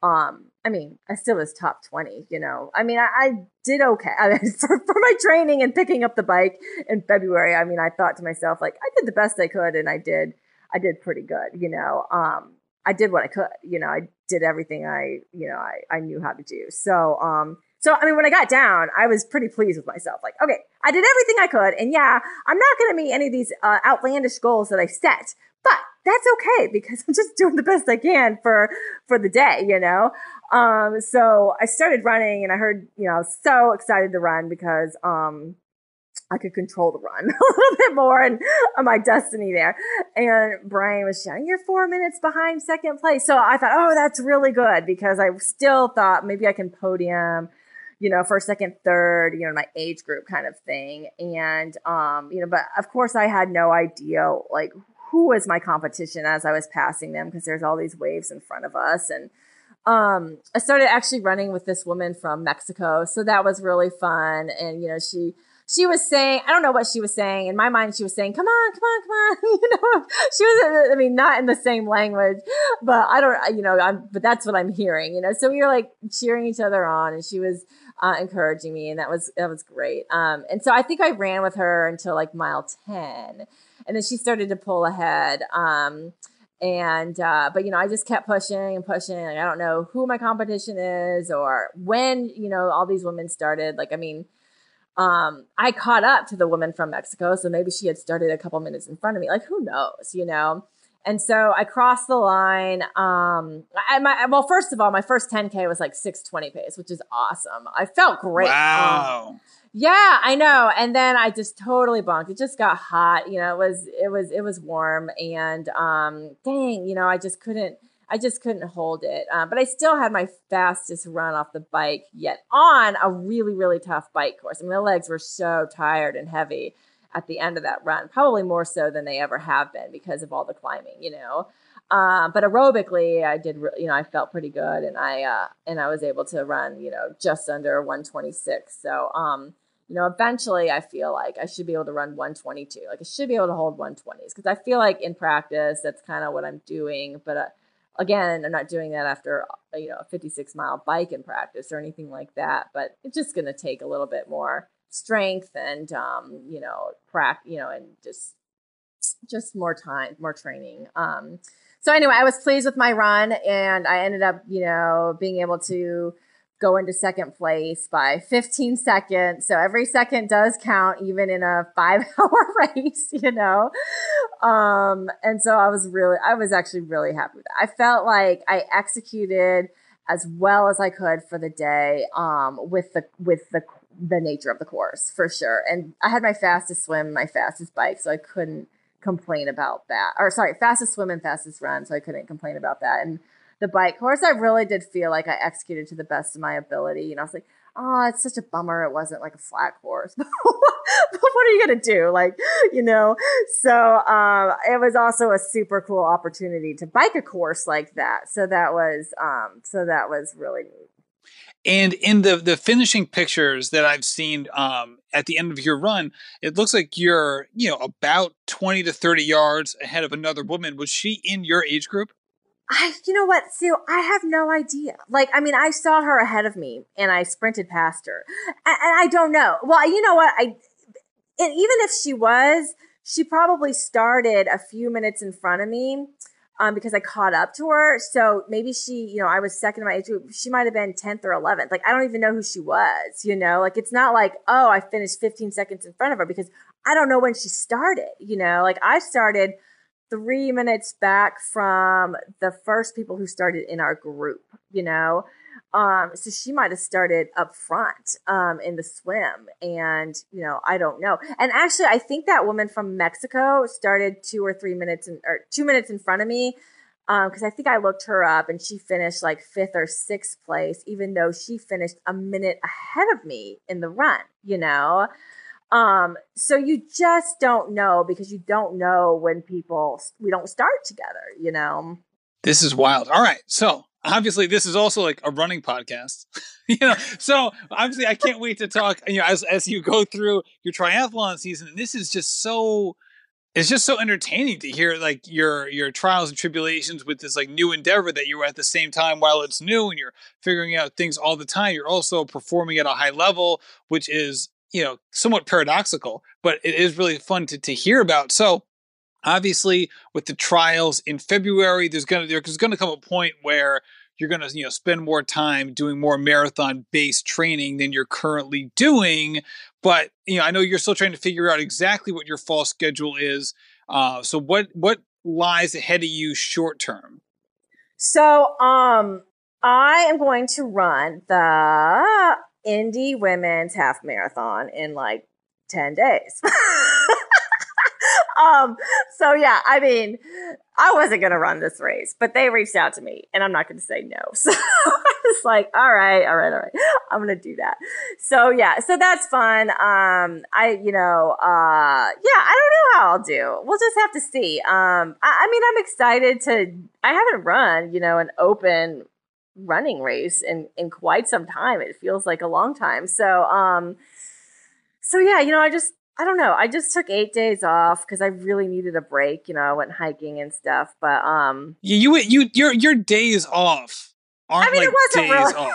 um, I mean, I still was top twenty. You know, I mean, I, I did okay I mean, for for my training and picking up the bike in February. I mean, I thought to myself like I did the best I could, and I did, I did pretty good. You know, um, I did what I could. You know, I did everything I, you know, I I knew how to do. So, um so, I mean, when I got down, I was pretty pleased with myself. Like, okay, I did everything I could. And yeah, I'm not going to meet any of these uh, outlandish goals that I set, but that's okay because I'm just doing the best I can for, for the day, you know? Um, so I started running and I heard, you know, I was so excited to run because, um, I could control the run a little bit more and uh, my destiny there. And Brian was shouting, You're four minutes behind second place. So I thought, Oh, that's really good because I still thought maybe I can podium you know, first, second, third, you know, my age group kind of thing. And, um, you know, but of course I had no idea like who was my competition as I was passing them because there's all these waves in front of us. And, um, I started actually running with this woman from Mexico. So that was really fun. And, you know, she, she was saying, I don't know what she was saying. In my mind, she was saying, come on, come on, come on. you know, she was, I mean, not in the same language, but I don't, you know, I'm, but that's what I'm hearing, you know? So we were like cheering each other on and she was, uh, encouraging me, and that was that was great. Um, and so I think I ran with her until like mile ten, and then she started to pull ahead. Um, and uh, but you know, I just kept pushing and pushing. Like, I don't know who my competition is or when you know all these women started. Like I mean, um, I caught up to the woman from Mexico, so maybe she had started a couple minutes in front of me. Like who knows, you know? And so I crossed the line. Um, I, my, well, first of all, my first 10K was like 620 pace, which is awesome. I felt great. Wow. Um, yeah, I know. And then I just totally bonked. It just got hot. You know, it was, it was, it was warm and, um, dang, you know, I just couldn't, I just couldn't hold it. Um, but I still had my fastest run off the bike yet on a really, really tough bike course. I mean, the legs were so tired and heavy at the end of that run, probably more so than they ever have been because of all the climbing, you know. Um, but aerobically, I did, you know, I felt pretty good, and I uh, and I was able to run, you know, just under 126. So, um, you know, eventually, I feel like I should be able to run 122. Like I should be able to hold 120s because I feel like in practice, that's kind of what I'm doing. But uh, again, I'm not doing that after you know a 56 mile bike in practice or anything like that. But it's just going to take a little bit more strength and um, you know, prac, you know, and just just more time, more training. Um, so anyway, I was pleased with my run, and I ended up, you know, being able to go into second place by 15 seconds. So every second does count, even in a five hour race, you know? Um, and so I was really, I was actually really happy with that. I felt like I executed as well as I could for the day, um, with the, with the the nature of the course for sure. And I had my fastest swim, my fastest bike, so I couldn't complain about that. Or sorry, fastest swim and fastest run, so I couldn't complain about that. And the bike course, I really did feel like I executed to the best of my ability. Know, I was like, oh, it's such a bummer it wasn't like a flat course. but what are you gonna do? Like, you know. So um, it was also a super cool opportunity to bike a course like that. So that was um, so that was really neat. And in the the finishing pictures that I've seen um, at the end of your run, it looks like you're you know about twenty to thirty yards ahead of another woman. Was she in your age group? I, you know what, Sue? I have no idea. Like, I mean, I saw her ahead of me, and I sprinted past her, and, and I don't know. Well, you know what? I, and even if she was, she probably started a few minutes in front of me um, because I caught up to her. So maybe she, you know, I was second in my age group. She might have been 10th or 11th. Like, I don't even know who she was, you know? Like, it's not like, oh, I finished 15 seconds in front of her because I don't know when she started, you know? Like, I started three minutes back from the first people who started in our group, you know? Um, so she might have started up front um, in the swim, and you know, I don't know. And actually, I think that woman from Mexico started two or three minutes in, or two minutes in front of me, because um, I think I looked her up, and she finished like fifth or sixth place, even though she finished a minute ahead of me in the run. You know, um, so you just don't know because you don't know when people we don't start together. You know. This is wild. All right, so obviously this is also like a running podcast. You know so obviously i can't wait to talk you know as, as you go through your triathlon season. This is just so it's just so entertaining to hear like your your trials and tribulations with this like new endeavor that you're at the same time while it's new and you're figuring out things all the time. You're also performing at a high level which is you know somewhat paradoxical but it is really fun to, to hear about. So obviously with the trials in February, there's gonna there's gonna come a point where you're gonna you know spend more time doing more marathon based training than you're currently doing. But you know, I know you're still trying to figure out exactly what your fall schedule is. Uh, so what what lies ahead of you short term? So um I am going to run the Indy Women's Half Marathon in like 10 days. um, so yeah, I mean, I wasn't going to run this race, but they reached out to me and I'm not going to say no. So I was like, all right, all right, all right. I'm going to do that. So yeah, so that's fun. Um, I, you know, uh, yeah, I don't know how I'll do. We'll just have to see. Um, I, I mean, I'm excited to, I haven't run, you know, an open running race in, in quite some time. It feels like a long time. So, um, so yeah, you know, I just I don't know. I just took eight days off because I really needed a break. You know, I went hiking and stuff. But um, you you you your your days off aren't I mean, like days really- off.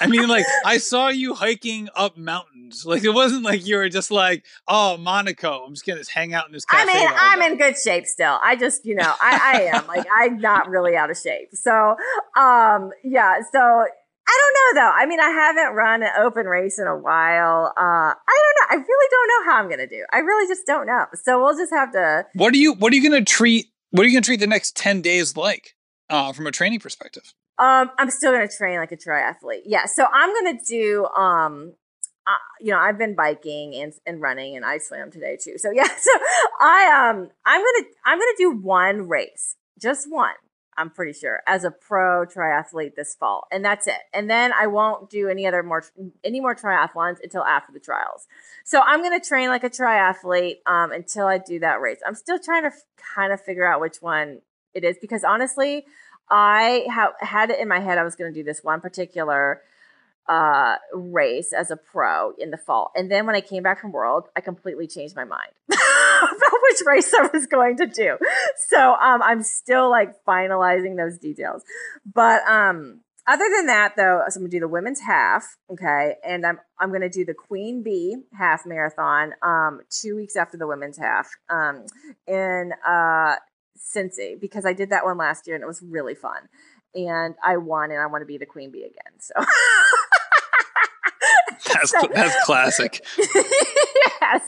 I mean, like I saw you hiking up mountains. Like it wasn't like you were just like, oh, Monaco. I'm just gonna just hang out in this. I mean, I'm in good shape still. I just, you know, I, I am like I'm not really out of shape. So, um, yeah. So I don't know though. I mean, I haven't run an open race in a while. Uh, I don't know. I really don't know how I'm going to do. I really just don't know. So we'll just have to. What are you? What are you going to treat? What are you going to treat the next ten days like, uh, from a training perspective? Um, I'm still going to train like a triathlete. Yeah. So I'm going to do. Um, uh, you know, I've been biking and and running, and I swam today too. So yeah. So I um, I'm gonna I'm gonna do one race, just one I'm pretty sure, as a pro triathlete this fall. And that's it. And then I won't do any other more any more triathlons until after the trials. So I'm going to train like a triathlete um, until I do that race. I'm still trying to f- kind of figure out which one it is because honestly, I ha- had it in my head I was going to do this one particular uh, race as a pro in the fall. And then when I came back from World, I completely changed my mind about which race I was going to do. So um, I'm still like finalizing those details. But um, other than that, though, so I'm gonna do the women's half, okay, and I'm I'm gonna do the Queen Bee half marathon um, two weeks after the women's half um, in uh, Cincy because I did that one last year and it was really fun and I won, and I want to be the queen bee again. So that's so, that's classic. yes.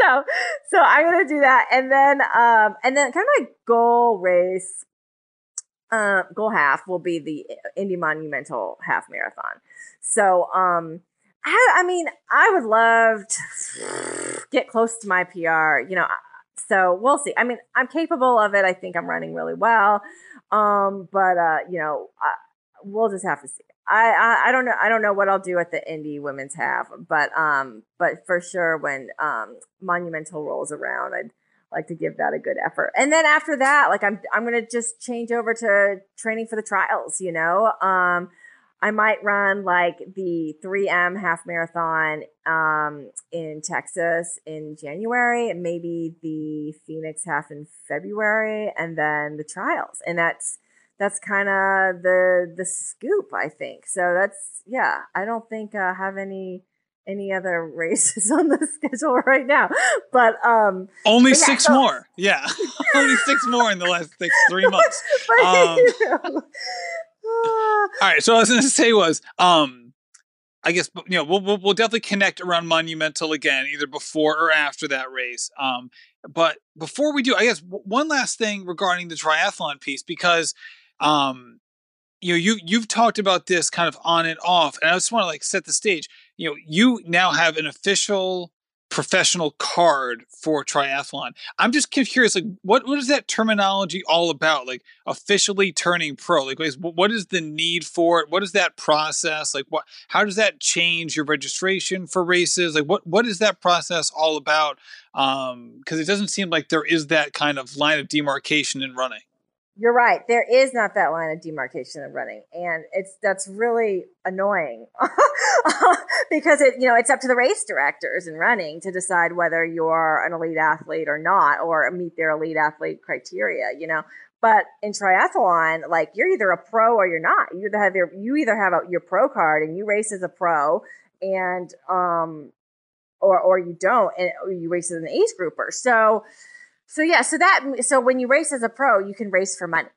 So so I'm gonna do that, and then um and then kind of my goal race. Uh, goal half will be the Indy Monumental Half Marathon. So, um, I, I mean, I would love to get close to my PR. You know, so we'll see. I mean, I'm capable of it. I think I'm running really well. Um, but uh, you know, I, we'll just have to see. I, I, I don't know I don't know what I'll do at the Indy Women's Half, but um, but for sure when um Monumental rolls around, I'd like to give that a good effort. And then after that, like I'm I'm gonna just change over to training for the trials. You know, um, I might run like the 3M half marathon um, in Texas in January, and maybe the Phoenix half in February, and then the trials. And that's that's kind of the the scoop, I think. So that's yeah. I don't think I uh, have any any other races on the schedule right now, but um, only but yeah, six so, more. Yeah, only six more in the last like three months. but, um, you know, all right. So what I was going to say was, um, I guess you know we'll, we'll, we'll definitely connect around Monumental again, either before or after that race. Um, but before we do, I guess one last thing regarding the triathlon piece because, um, you know, you you've talked about this kind of on and off, and I just want to like set the stage. You know, you now have an official professional card for triathlon. I'm just curious, like, what what is that terminology all about? Like, officially turning pro. Like, what is the need for it? What is that process? Like, what? How does that change your registration for races? Like, what what is that process all about? Um, because it doesn't seem like there is that kind of line of demarcation in running you're right. There is not that line of demarcation of running, and it's that's really annoying because it you know it's up to the race directors in running to decide whether you're an elite athlete or not, or meet their elite athlete criteria. You know, but in triathlon, like you're either a pro or you're not. You either have your you either have a, your pro card and you race as a pro, and um, or or you don't, and you race as an age grouper. So so yeah, so that so when you race as a pro, you can race for money.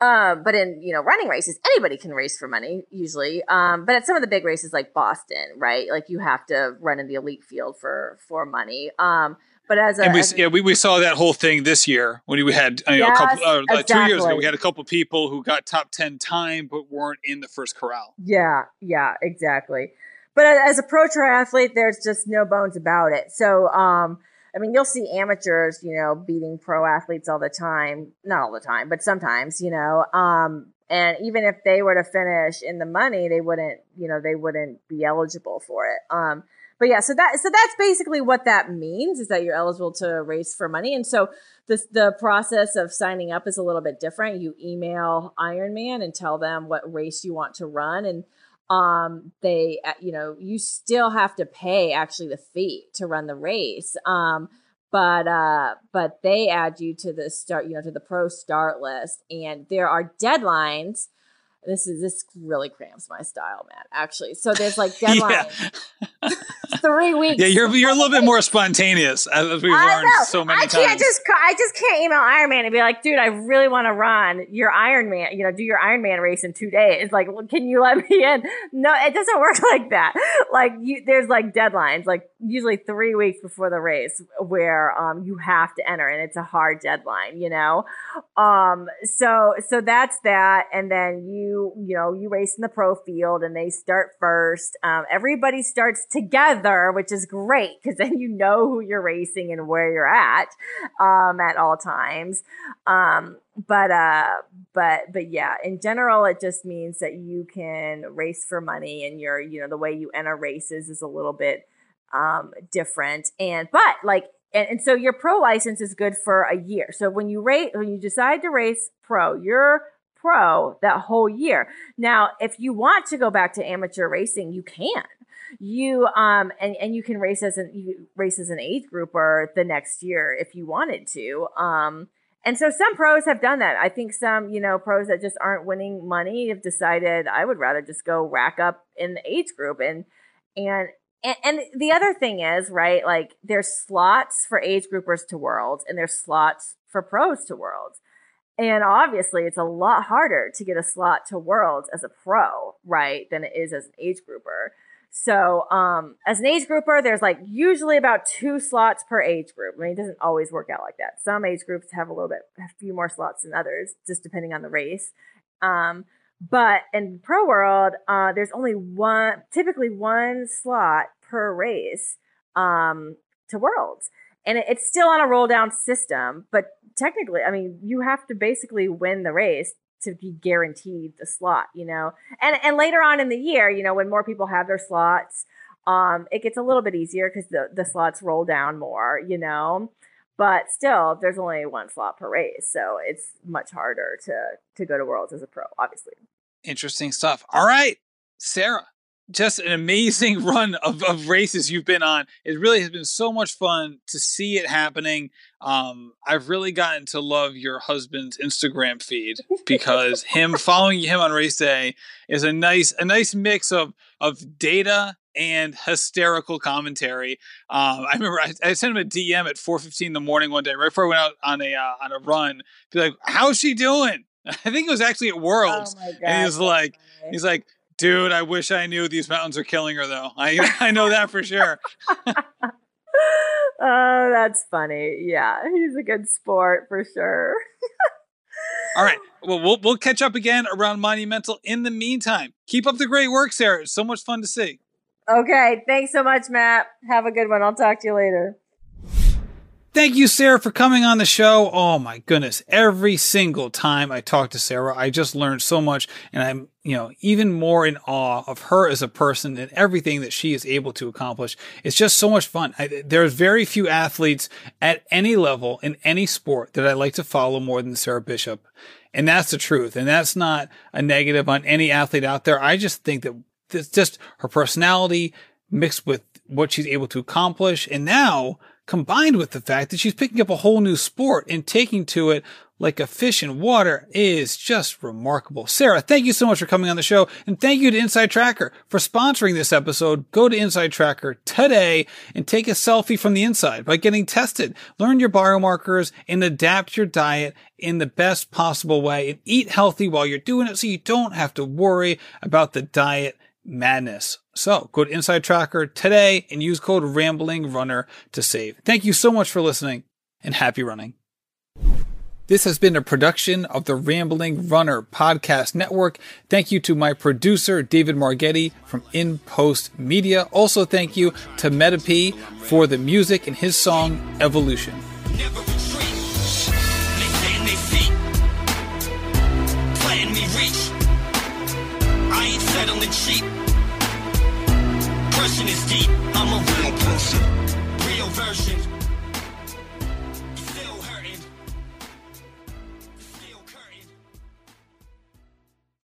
Uh, but in you know running races, anybody can race for money usually. Um, but at some of the big races like Boston, right? Like you have to run in the elite field for for money. Um, but as a, and we, as yeah, we, we saw that whole thing this year when we had you know, yes, a couple uh, exactly. like two years ago we had a couple people who got top ten time but weren't in the first corral. Yeah, yeah, exactly. But as a pro triathlete, there's just no bones about it. So um, I mean, you'll see amateurs, you know, beating pro athletes all the time. Not all the time, but sometimes, you know. Um, and even if they were to finish in the money, they wouldn't, you know, they wouldn't be eligible for it. Um, but yeah, so that so that's basically what that means is that you're eligible to race for money. And so the the process of signing up is a little bit different. You email Ironman and tell them what race you want to run, and um they uh, you know you still have to pay actually the fee to run the race um but uh but they add you to the start you know to the pro start list and there are deadlines. This is this really cramps my style, man. Actually, so there's like deadline three weeks. Yeah, you're you're a little bit more spontaneous as we've learned so many I times. I can't just I just can't email Ironman and be like, dude, I really want to run your Ironman. You know, do your Ironman race in two days. It's like, well, can you let me in? No, it doesn't work like that. Like you, there's like deadlines, like usually three weeks before the race, where um you have to enter, and it's a hard deadline. You know, um so so that's that, and then you you know you race in the pro field and they start first um, everybody starts together which is great because then you know who you're racing and where you're at um, at all times. Um, but uh but but yeah in general it just means that you can race for money and you're you know the way you enter races is a little bit um different. And but like and, and so your pro license is good for a year. So when you rate when you decide to race pro you're pro that whole year. Now, if you want to go back to amateur racing, you can. You um and, and you can race as an you race as an age grouper the next year if you wanted to. Um and so some pros have done that. I think some, you know, pros that just aren't winning money have decided I would rather just go rack up in the age group and and and, the other thing is, right, like there's slots for age groupers to worlds and there's slots for pros to worlds. And obviously, it's a lot harder to get a slot to Worlds as a pro, right, than it is as an age grouper. So, um, as an age grouper, there's like usually about two slots per age group. I mean, it doesn't always work out like that. Some age groups have a little bit, a few more slots than others, just depending on the race. Um, But in pro world, uh, there's only one, typically one slot per race um, to worlds. And it, it's still on a roll down system, but technically, I mean, you have to basically win the race to be guaranteed the slot, you know. And and later on in the year, you know, when more people have their slots, um, it gets a little bit easier because the the slots roll down more, you know. But still, there's only one slot per race, so it's much harder to to go to Worlds as a pro, obviously. Interesting stuff. All right, Sarah, just an amazing run of, of races you've been on. It really has been so much fun to see it happening. Um, I've really gotten to love your husband's Instagram feed because him following him on race day is a nice a nice mix of of data and hysterical commentary. Um, I remember I, I, sent him a DM at 4:15 in the morning one day, right before I went out on a uh, on a run. Be like, "How's she doing?" I think it was actually at Worlds, oh and he was like, "He's like, Dude, I wish I knew these mountains are killing her though. I I know that for sure. oh, that's funny. Yeah, he's a good sport for sure. All right. Well, we'll we'll catch up again around Monumental. In the meantime, keep up the great work, Sarah. It's so much fun to see. Okay. Thanks so much, Matt. Have a good one. I'll talk to you later. Thank you, Sarah, for coming on the show. Oh my goodness. Every single time I talk to Sarah, I just learned so much and I'm, you know, even more in awe of her as a person and everything that she is able to accomplish. It's just so much fun. I, there's very few athletes at any level in any sport that I like to follow more than Sarah Bishop. And that's the truth. And that's not a negative on any athlete out there. I just think that it's just her personality mixed with what she's able to accomplish. And now combined with the fact that she's picking up a whole new sport and taking to it like a fish in water is just remarkable. Sarah, thank you so much for coming on the show. And thank you to Inside Tracker for sponsoring this episode. Go to Inside Tracker today and take a selfie from the inside by getting tested. Learn your biomarkers and adapt your diet in the best possible way and eat healthy while you're doing it so you don't have to worry about the diet madness. So go to Inside Tracker today and use code Rambling Runner to save. Thank you so much for listening and happy running. This has been a production of the Rambling Runner Podcast Network. Thank you to my producer, David Margetti from In Post Media. Also, thank you to Meta for the music and his song Evolution.